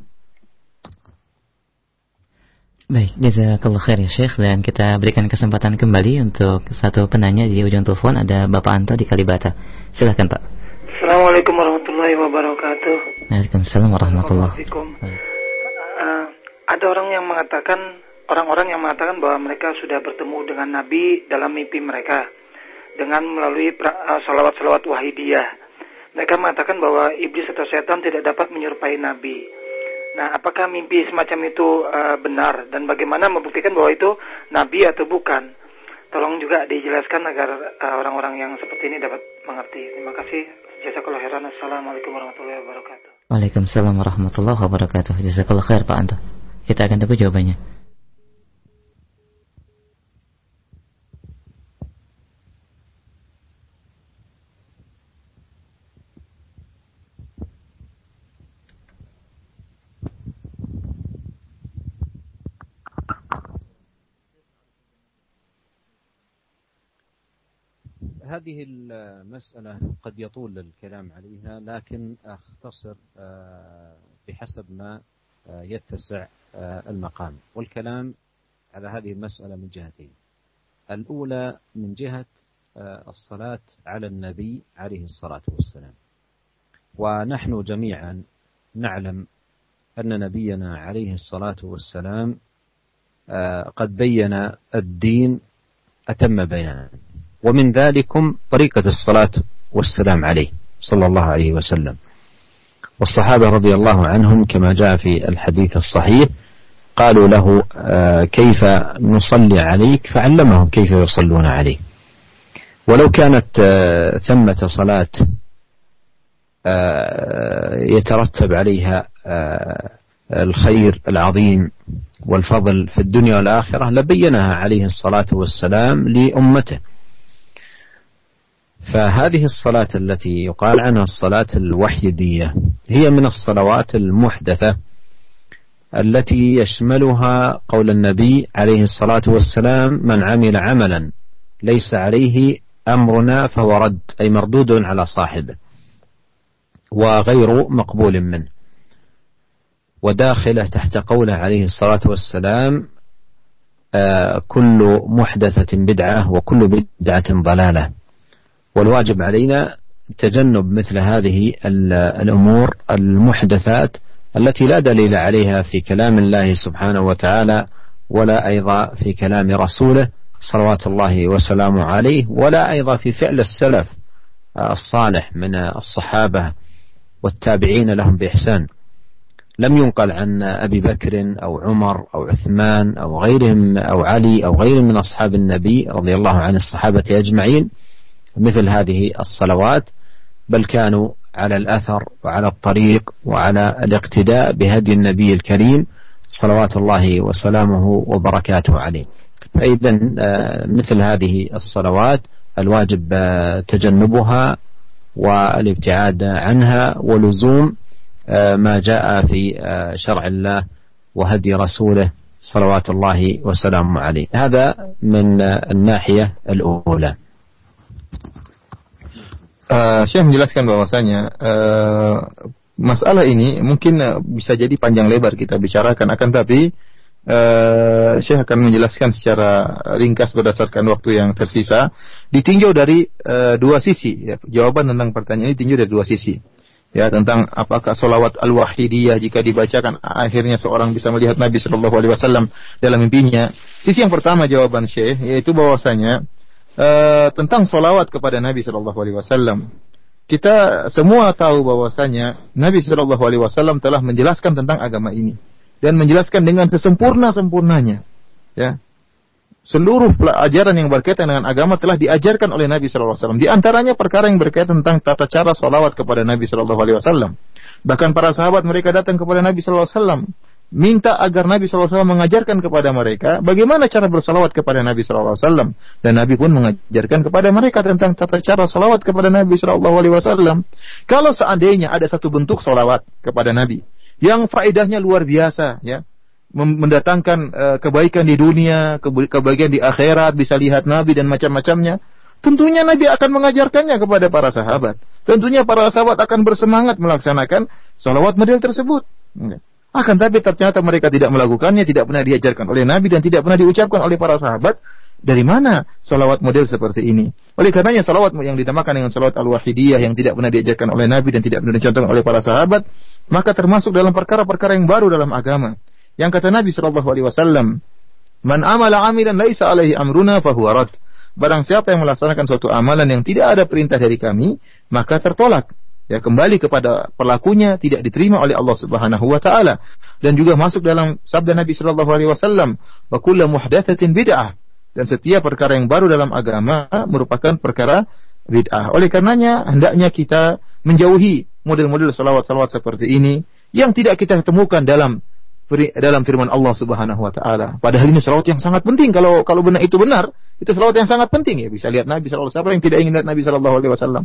Baik, jazakallah khair ya Syekh dan kita berikan kesempatan kembali untuk satu penanya di ujung telepon ada Bapak Anto di Kalibata. Silahkan Pak. Assalamualaikum warahmatullahi wabarakatuh. Waalaikumsalam warahmatullahi wabarakatuh ada orang yang mengatakan orang-orang yang mengatakan bahwa mereka sudah bertemu dengan Nabi dalam mimpi mereka dengan melalui uh, salawat-salawat wahidiyah. Mereka mengatakan bahwa iblis atau setan tidak dapat menyerupai Nabi. Nah, apakah mimpi semacam itu uh, benar dan bagaimana membuktikan bahwa itu Nabi atau bukan? Tolong juga dijelaskan agar uh, orang-orang uh, yang seperti ini dapat mengerti. Terima kasih. Jazakallah khairan. Assalamualaikum warahmatullahi wabarakatuh. Waalaikumsalam warahmatullahi wabarakatuh. Jazakallah khair Pak Anto. Kita akan tunggu jawabannya. هذه المسألة قد يطول الكلام عليها لكن أختصر بحسب ما يتسع آه، المقام. والكلام على هذه المسألة من جهتين. الأولى من جهة آه، الصلاة على النبي عليه الصلاة والسلام. ونحن جميعا نعلم أن نبينا عليه الصلاة والسلام آه، قد بين الدين أتم بيانا ومن ذلكم طريقة الصلاة والسلام عليه صلى الله عليه وسلم. والصحابة رضي الله عنهم كما جاء في الحديث الصحيح قالوا له آه، كيف نصلي عليك؟ فعلمهم كيف يصلون عليه ولو كانت آه، ثمة صلاة آه، يترتب عليها الخير العظيم والفضل في الدنيا والآخرة لبينها عليه الصلاة والسلام لأمته. فهذه الصلاة التي يقال عنها الصلاة الوحيدية هي من الصلوات المحدثة التي يشملها قول النبي عليه الصلاة والسلام من عمل عملا ليس عليه أمرنا فهو رد أي مردود على صاحبه وغير مقبول منه. وداخله تحت قوله عليه الصلاة والسلام آه، كل محدثة بدعة وكل بدعة ضلالة. والواجب علينا تجنب مثل هذه الأمور المحدثات التي لا دليل عليها في كلام الله سبحانه وتعالى ولا أيضا في كلام رسوله صلوات الله وسلامه عليه ولا أيضا في فعل السلف الصالح من الصحابة والتابعين لهم بإحسان. لم ينقل عن أبي بكر أو عمر أو عثمان أو غيرهم أو علي أو غيرهم من أصحاب النبي رضي الله عن الصحابة أجمعين مثل هذه الصلوات بل كانوا على الأثر وعلى الطريق وعلى الاقتداء بهدي النبي الكريم صلوات الله وسلامه وبركاته عليه. فإذا آه، مثل هذه الصلوات الواجب آه، تجنبها والابتعاد عنها ولزوم آه، ما جاء في شرع الله وهدي رسوله صلوات الله وسلامه عليه. هذا من الناحية الأولى. Uh, Syekh menjelaskan bahwasanya uh, masalah ini mungkin bisa jadi panjang lebar kita bicarakan akan tapi uh, Syekh akan menjelaskan secara ringkas berdasarkan waktu yang tersisa ditinjau dari uh, dua sisi ya. jawaban tentang pertanyaan ini ditinjau dari dua sisi ya tentang apakah solawat al-wahidiyah jika dibacakan akhirnya seorang bisa melihat Nabi Shallallahu Alaihi Wasallam dalam mimpinya. Sisi yang pertama jawaban Syekh yaitu bahwasanya uh, tentang solawat kepada Nabi Shallallahu Alaihi Wasallam. Kita semua tahu bahwasanya Nabi Shallallahu Alaihi Wasallam telah menjelaskan tentang agama ini dan menjelaskan dengan sesempurna sempurnanya. Ya, seluruh pelajaran yang berkaitan dengan agama telah diajarkan oleh Nabi Shallallahu Alaihi Wasallam. Di antaranya perkara yang berkaitan tentang tata cara solawat kepada Nabi Shallallahu Alaihi Wasallam. Bahkan para sahabat mereka datang kepada Nabi Shallallahu Alaihi Wasallam minta agar Nabi SAW mengajarkan kepada mereka bagaimana cara bersalawat kepada Nabi SAW dan Nabi pun mengajarkan kepada mereka tentang tata cara salawat kepada Nabi SAW. Kalau seandainya ada satu bentuk salawat kepada Nabi yang faedahnya luar biasa, ya, mendatangkan uh, kebaikan di dunia, kebaikan di akhirat, bisa lihat Nabi dan macam-macamnya, tentunya Nabi akan mengajarkannya kepada para sahabat. Tentunya para sahabat akan bersemangat melaksanakan salawat model tersebut. Akan tapi ternyata mereka tidak melakukannya, tidak pernah diajarkan oleh Nabi dan tidak pernah diucapkan oleh para sahabat. Dari mana salawat model seperti ini? Oleh karenanya salawat yang dinamakan dengan salawat al-wahidiyah yang tidak pernah diajarkan oleh Nabi dan tidak pernah dicontohkan oleh para sahabat, maka termasuk dalam perkara-perkara yang baru dalam agama. Yang kata Nabi Shallallahu Alaihi Wasallam, "Man amala amilan laisa alaihi amruna fahuwa rad." Barang siapa yang melaksanakan suatu amalan yang tidak ada perintah dari kami, maka tertolak ya kembali kepada pelakunya tidak diterima oleh Allah Subhanahu wa taala dan juga masuk dalam sabda Nabi sallallahu alaihi wasallam wa kullu muhdatsatin bid'ah dan setiap perkara yang baru dalam agama merupakan perkara bid'ah. Oleh karenanya hendaknya kita menjauhi model-model salawat-salawat seperti ini yang tidak kita temukan dalam dalam firman Allah Subhanahu wa taala. Padahal ini salawat yang sangat penting kalau kalau benar itu benar, itu salawat yang sangat penting ya. Bisa lihat Nabi sallallahu alaihi wasallam yang tidak ingin lihat Nabi sallallahu alaihi wasallam.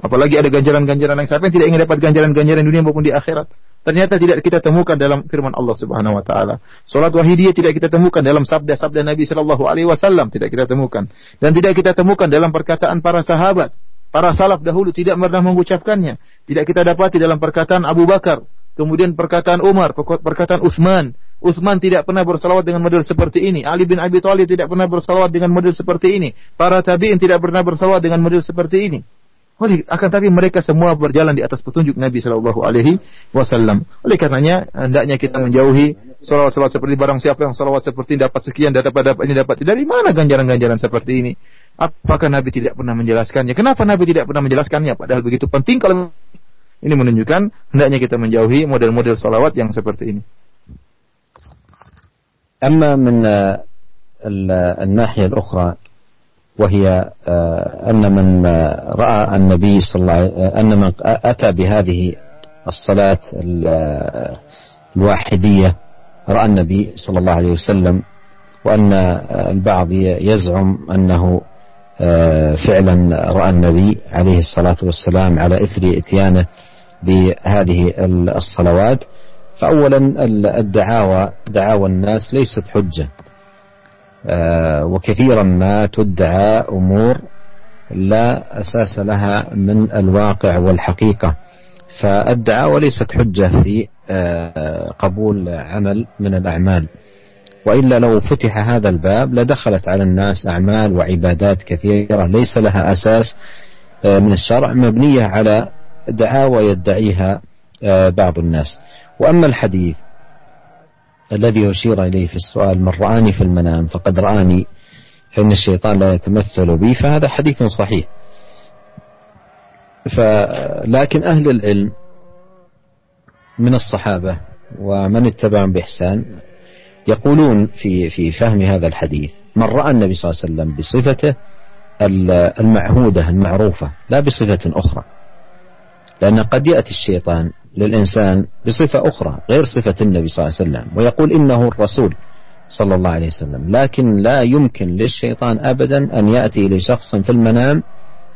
Apalagi ada ganjaran-ganjaran yang siapa yang tidak ingin dapat ganjaran-ganjaran dunia maupun di akhirat. Ternyata tidak kita temukan dalam firman Allah Subhanahu wa taala. Salat wahidiyah tidak kita temukan dalam sabda-sabda Nabi sallallahu alaihi wasallam, tidak kita temukan. Dan tidak kita temukan dalam perkataan para sahabat. Para salaf dahulu tidak pernah mengucapkannya. Tidak kita dapati dalam perkataan Abu Bakar, kemudian perkataan Umar, perkataan Utsman. Utsman tidak pernah bersalawat dengan model seperti ini. Ali bin Abi Thalib tidak pernah bersalawat dengan model seperti ini. Para tabi'in tidak pernah bersalawat dengan model seperti ini. Oleh akan tapi mereka semua berjalan di atas petunjuk Nabi Shallallahu Alaihi Wasallam. Oleh karenanya hendaknya kita menjauhi salawat-salawat seperti barang siapa yang salawat seperti ini dapat sekian dapat dapat ini dapat dari mana ganjaran-ganjaran seperti ini? Apakah Nabi tidak pernah menjelaskannya? Kenapa Nabi tidak pernah menjelaskannya? Padahal begitu penting kalau ini menunjukkan hendaknya kita menjauhi model-model salawat yang seperti ini. أما من الناحية الأخرى وهي آه، أن من رأى النبي صلى الله عليه آه، أن من أتى بهذه الصلاة آه، الواحدية رأى النبي صلى الله عليه وسلم وأن البعض يزعم أنه فعلا رأى النبي عليه الصلاة والسلام على إثر إتيانه بهذه الصلوات. فأولا الدعاوى دعاوى الناس ليست حجة. آه، وكثيرا ما تدعى أمور لا أساس لها من الواقع والحقيقة. فالدعاوى ليست حجة في آه، قبول عمل من الأعمال. وإلا لو فتح هذا الباب لدخلت على الناس أعمال وعبادات كثيرة ليس لها أساس آه، من الشرع مبنية على دعاوى يدعيها بعض الناس. وأما الحديث الذي أشير إليه في السؤال من رآني في المنام فقد رآني فإن الشيطان لا يتمثل بي فهذا حديث صحيح. فلكن أهل العلم من الصحابة ومن اتبعهم بإحسان يقولون في في فهم هذا الحديث من رأى النبي صلى الله عليه وسلم بصفته المعهودة المعروفة لا بصفة أخرى. لأن قد يأتي الشيطان للإنسان بصفة أخرى غير صفة النبي صلى الله عليه وسلم ويقول إنه الرسول صلى الله عليه وسلم. لكن لا يمكن للشيطان أبدا أن يأتي لشخص في المنام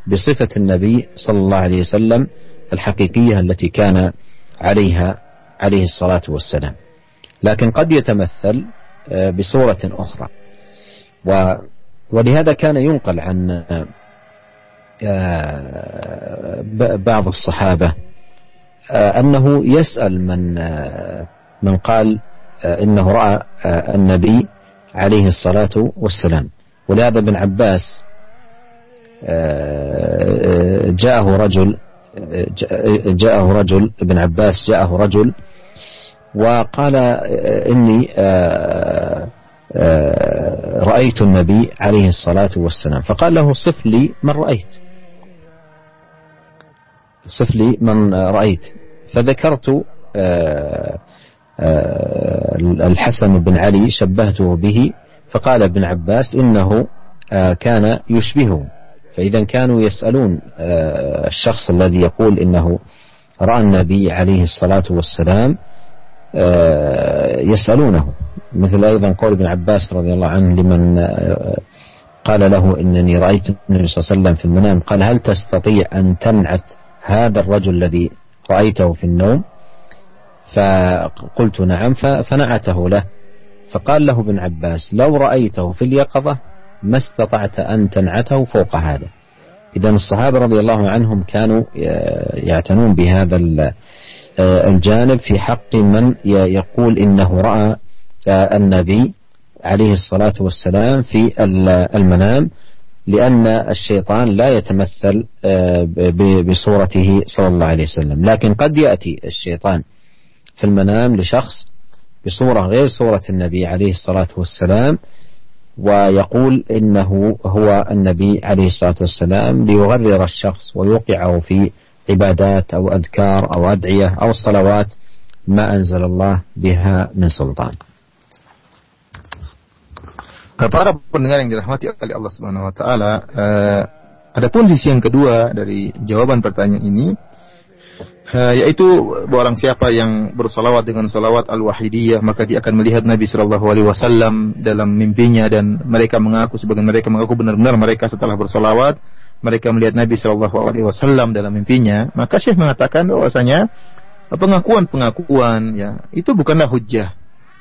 بصفة النبي صلى الله عليه وسلم الحقيقية التي كان عليها عليه الصلاة والسلام. لكن قد يتمثل آه، بصورة أخرى. ولهذا كان ينقل عن بعض الصحابة آه، أنه يسأل من من قال إنه رأى النبي عليه الصلاة والسلام. ولهذا ابن عباس جاءه رجل جاءه رجل ابن عباس جاءه رجل وقال إني رأيت النبي عليه الصلاة والسلام. فقال له صف لي من رأيت. صف لي من رأيت. فذكرت الحسن بن علي شبهته به فقال ابن عباس إنه كان يشبهه. فإذا كانوا يسألون آه، الشخص الذي يقول إنه رأى النبي عليه الصلاة والسلام آه، يسألونه. مثل أيضا قول ابن عباس رضي الله عنه لمن آه، قال له إنني رأيت النبي صلى الله عليه وسلم في المنام قال هل تستطيع أن تنعت هذا الرجل الذي رأيته في النوم فقلت نعم فنعته له. فقال له ابن عباس لو رأيته في اليقظة ما استطعت أن تنعته فوق هذا. إذا الصحابة رضي الله عنهم كانوا يعتنون بهذا الجانب في حق من يقول إنه رأى النبي عليه الصلاة والسلام في المنام لأن الشيطان لا يتمثل بصورته صلى الله عليه وسلم. لكن قد يأتي الشيطان في المنام لشخص بصورة غير صورة النبي عليه الصلاة والسلام ويقول إنه هو النبي عليه الصلاة والسلام ليغرر الشخص ويوقعه في عبادات أو أذكار أو أدعية أو صلوات ما أنزل الله بها من سلطان. Para pendengar yang dirahmati oleh Allah Subhanahu wa taala, uh, adapun sisi yang kedua dari jawaban pertanyaan ini yaitu orang siapa yang bersolawat dengan solawat al-wahidiyah maka dia akan melihat Nabi Shallallahu Alaihi Wasallam dalam mimpinya dan mereka mengaku sebagian mereka mengaku benar-benar mereka setelah bersolawat mereka melihat Nabi Shallallahu Alaihi Wasallam dalam mimpinya maka Syekh mengatakan bahwasanya pengakuan-pengakuan ya itu bukanlah hujah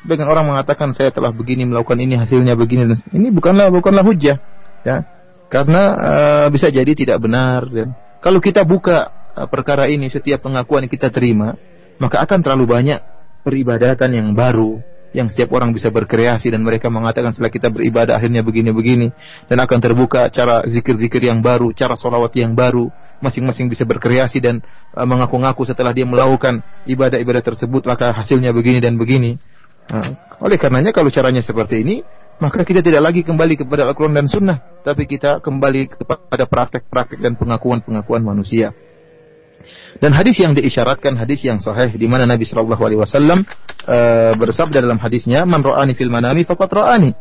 sebagian orang mengatakan saya telah begini melakukan ini hasilnya begini. Dan ini bukanlah bukanlah hujah ya. Karena uh, bisa jadi tidak benar dan kalau kita buka uh, perkara ini, setiap pengakuan yang kita terima, maka akan terlalu banyak peribadatan yang baru, yang setiap orang bisa berkreasi dan mereka mengatakan setelah kita beribadah akhirnya begini-begini dan akan terbuka cara zikir-zikir yang baru, cara solawat yang baru, masing-masing bisa berkreasi dan uh, mengaku-ngaku setelah dia melakukan ibadah-ibadah tersebut maka hasilnya begini dan begini. Oleh karenanya kalau caranya seperti ini, maka kita tidak lagi kembali kepada Al-Quran dan Sunnah, tapi kita kembali kepada praktek-praktek dan pengakuan-pengakuan manusia. Dan hadis yang diisyaratkan hadis yang sahih di mana Nabi Shallallahu Alaihi Wasallam uh, bersabda dalam hadisnya, "Man ra'ani fil manami faqad ra'ani."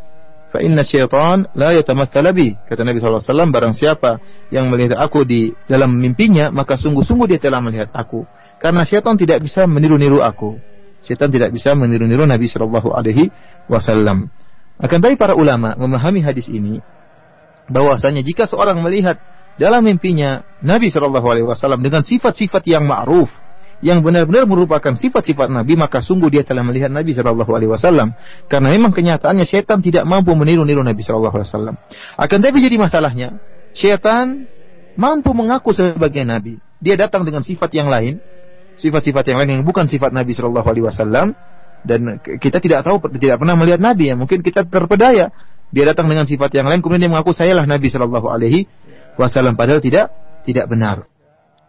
Fa inna syaitan la yatamathala bi. Kata Nabi Wasallam, barang siapa yang melihat aku di dalam mimpinya, maka sungguh-sungguh dia telah melihat aku. Karena syaitan tidak bisa meniru-niru aku. Syaitan tidak bisa meniru-niru Nabi Shallallahu Alaihi Wasallam. Akan tapi para ulama memahami hadis ini bahwasanya jika seorang melihat dalam mimpinya Nabi Shallallahu Alaihi Wasallam dengan sifat-sifat yang ma'ruf yang benar-benar merupakan sifat-sifat Nabi maka sungguh dia telah melihat Nabi Shallallahu Alaihi Wasallam karena memang kenyataannya setan tidak mampu meniru-niru Nabi Shallallahu Alaihi Wasallam. Akan tapi jadi masalahnya setan mampu mengaku sebagai Nabi. Dia datang dengan sifat yang lain, sifat-sifat yang lain yang bukan sifat Nabi Shallallahu Alaihi Wasallam. Dan kita tidak tahu tidak pernah melihat Nabi ya. Mungkin kita terpedaya. Dia datang dengan sifat yang lain kemudian dia mengaku sayalah Nabi Shallallahu Alaihi Wasallam. Padahal tidak tidak benar.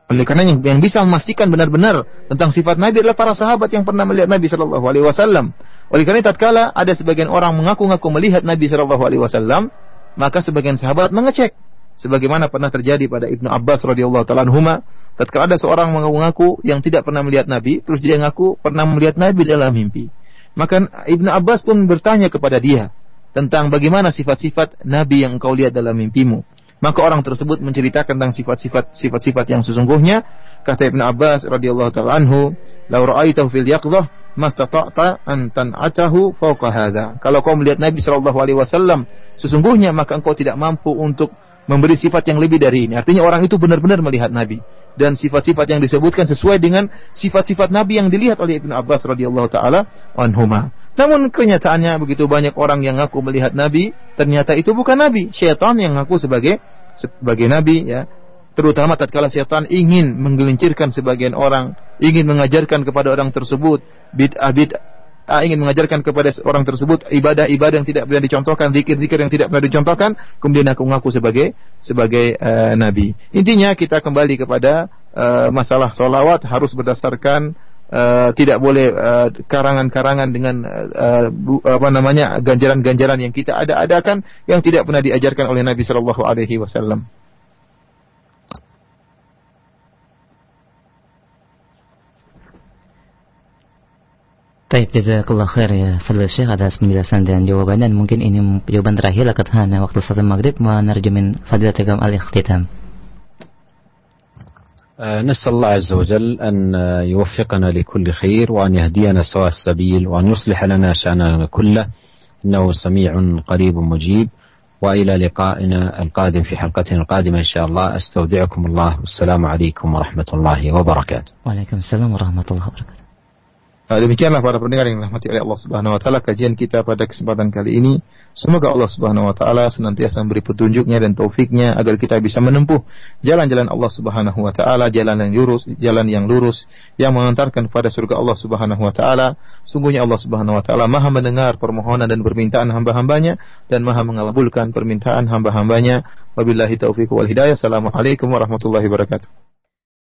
Oleh karena yang, yang bisa memastikan benar-benar tentang sifat Nabi adalah para sahabat yang pernah melihat Nabi Shallallahu Alaihi Wasallam. Oleh karena tatkala ada sebagian orang mengaku-ngaku melihat Nabi Shallallahu Alaihi Wasallam, maka sebagian sahabat mengecek. Sebagaimana pernah terjadi pada Ibnu Abbas radhiyallahu taala anhuma, tatkala ada seorang mengaku-ngaku yang tidak pernah melihat Nabi, terus dia ngaku pernah melihat Nabi dalam mimpi. Maka Ibnu Abbas pun bertanya kepada dia tentang bagaimana sifat-sifat Nabi yang engkau lihat dalam mimpimu. Maka orang tersebut menceritakan tentang sifat-sifat sifat-sifat yang sesungguhnya. Kata Ibn Abbas radhiyallahu taala anhu, "Lau ra'aitahu fil yaqdhah mastata'ta an tan'atahu fawqa hadha." Kalau kau melihat Nabi sallallahu alaihi wasallam sesungguhnya maka engkau tidak mampu untuk memberi sifat yang lebih dari ini. Artinya orang itu benar-benar melihat Nabi dan sifat-sifat yang disebutkan sesuai dengan sifat-sifat Nabi yang dilihat oleh Ibnu Abbas radhiyallahu taala anhuma. Namun kenyataannya begitu banyak orang yang ngaku melihat Nabi, ternyata itu bukan Nabi, syaitan yang ngaku sebagai sebagai Nabi ya. Terutama tatkala syaitan ingin menggelincirkan sebagian orang, ingin mengajarkan kepada orang tersebut bid'ah bid'ah ingin mengajarkan kepada orang tersebut ibadah-ibadah yang tidak pernah dicontohkan, zikir-zikir yang tidak pernah dicontohkan, kemudian aku mengaku sebagai sebagai uh, nabi. Intinya kita kembali kepada uh, masalah solawat harus berdasarkan uh, tidak boleh eh, karangan-karangan uh, dengan uh, bu, apa namanya ganjaran-ganjaran yang kita ada-adakan yang tidak pernah diajarkan oleh Nabi Shallallahu Alaihi Wasallam. Baik, jazakallah khair ya Fadil Syekh atas penjelasan dan jawaban dan mungkin ini jawaban terakhir akan hanya waktu satu maghrib menerjemin Fadilatul Al-Ikhtitam. آه، نسأل الله عز وجل أن يوفقنا لكل خير وأن يهدينا سواء السبيل وأن يصلح لنا شأننا كله. إنه سميع قريب مجيب. وإلى لقائنا القادم في حلقتنا القادمة إن شاء الله. أستودعكم الله. والسلام عليكم ورحمة الله وبركاته. وعليكم السلام ورحمة الله وبركاته. Nah, demikianlah para pendengar yang dirahmati oleh Allah Subhanahu wa taala kajian kita pada kesempatan kali ini. Semoga Allah Subhanahu wa taala senantiasa memberi petunjuknya dan taufiknya agar kita bisa menempuh jalan-jalan Allah Subhanahu wa taala, jalan yang lurus, jalan yang lurus yang mengantarkan kepada surga Allah Subhanahu wa taala. Sungguhnya Allah Subhanahu wa taala Maha mendengar permohonan dan permintaan hamba-hambanya dan Maha mengabulkan permintaan hamba-hambanya. Wabillahi taufiq wal hidayah. Assalamualaikum warahmatullahi wabarakatuh.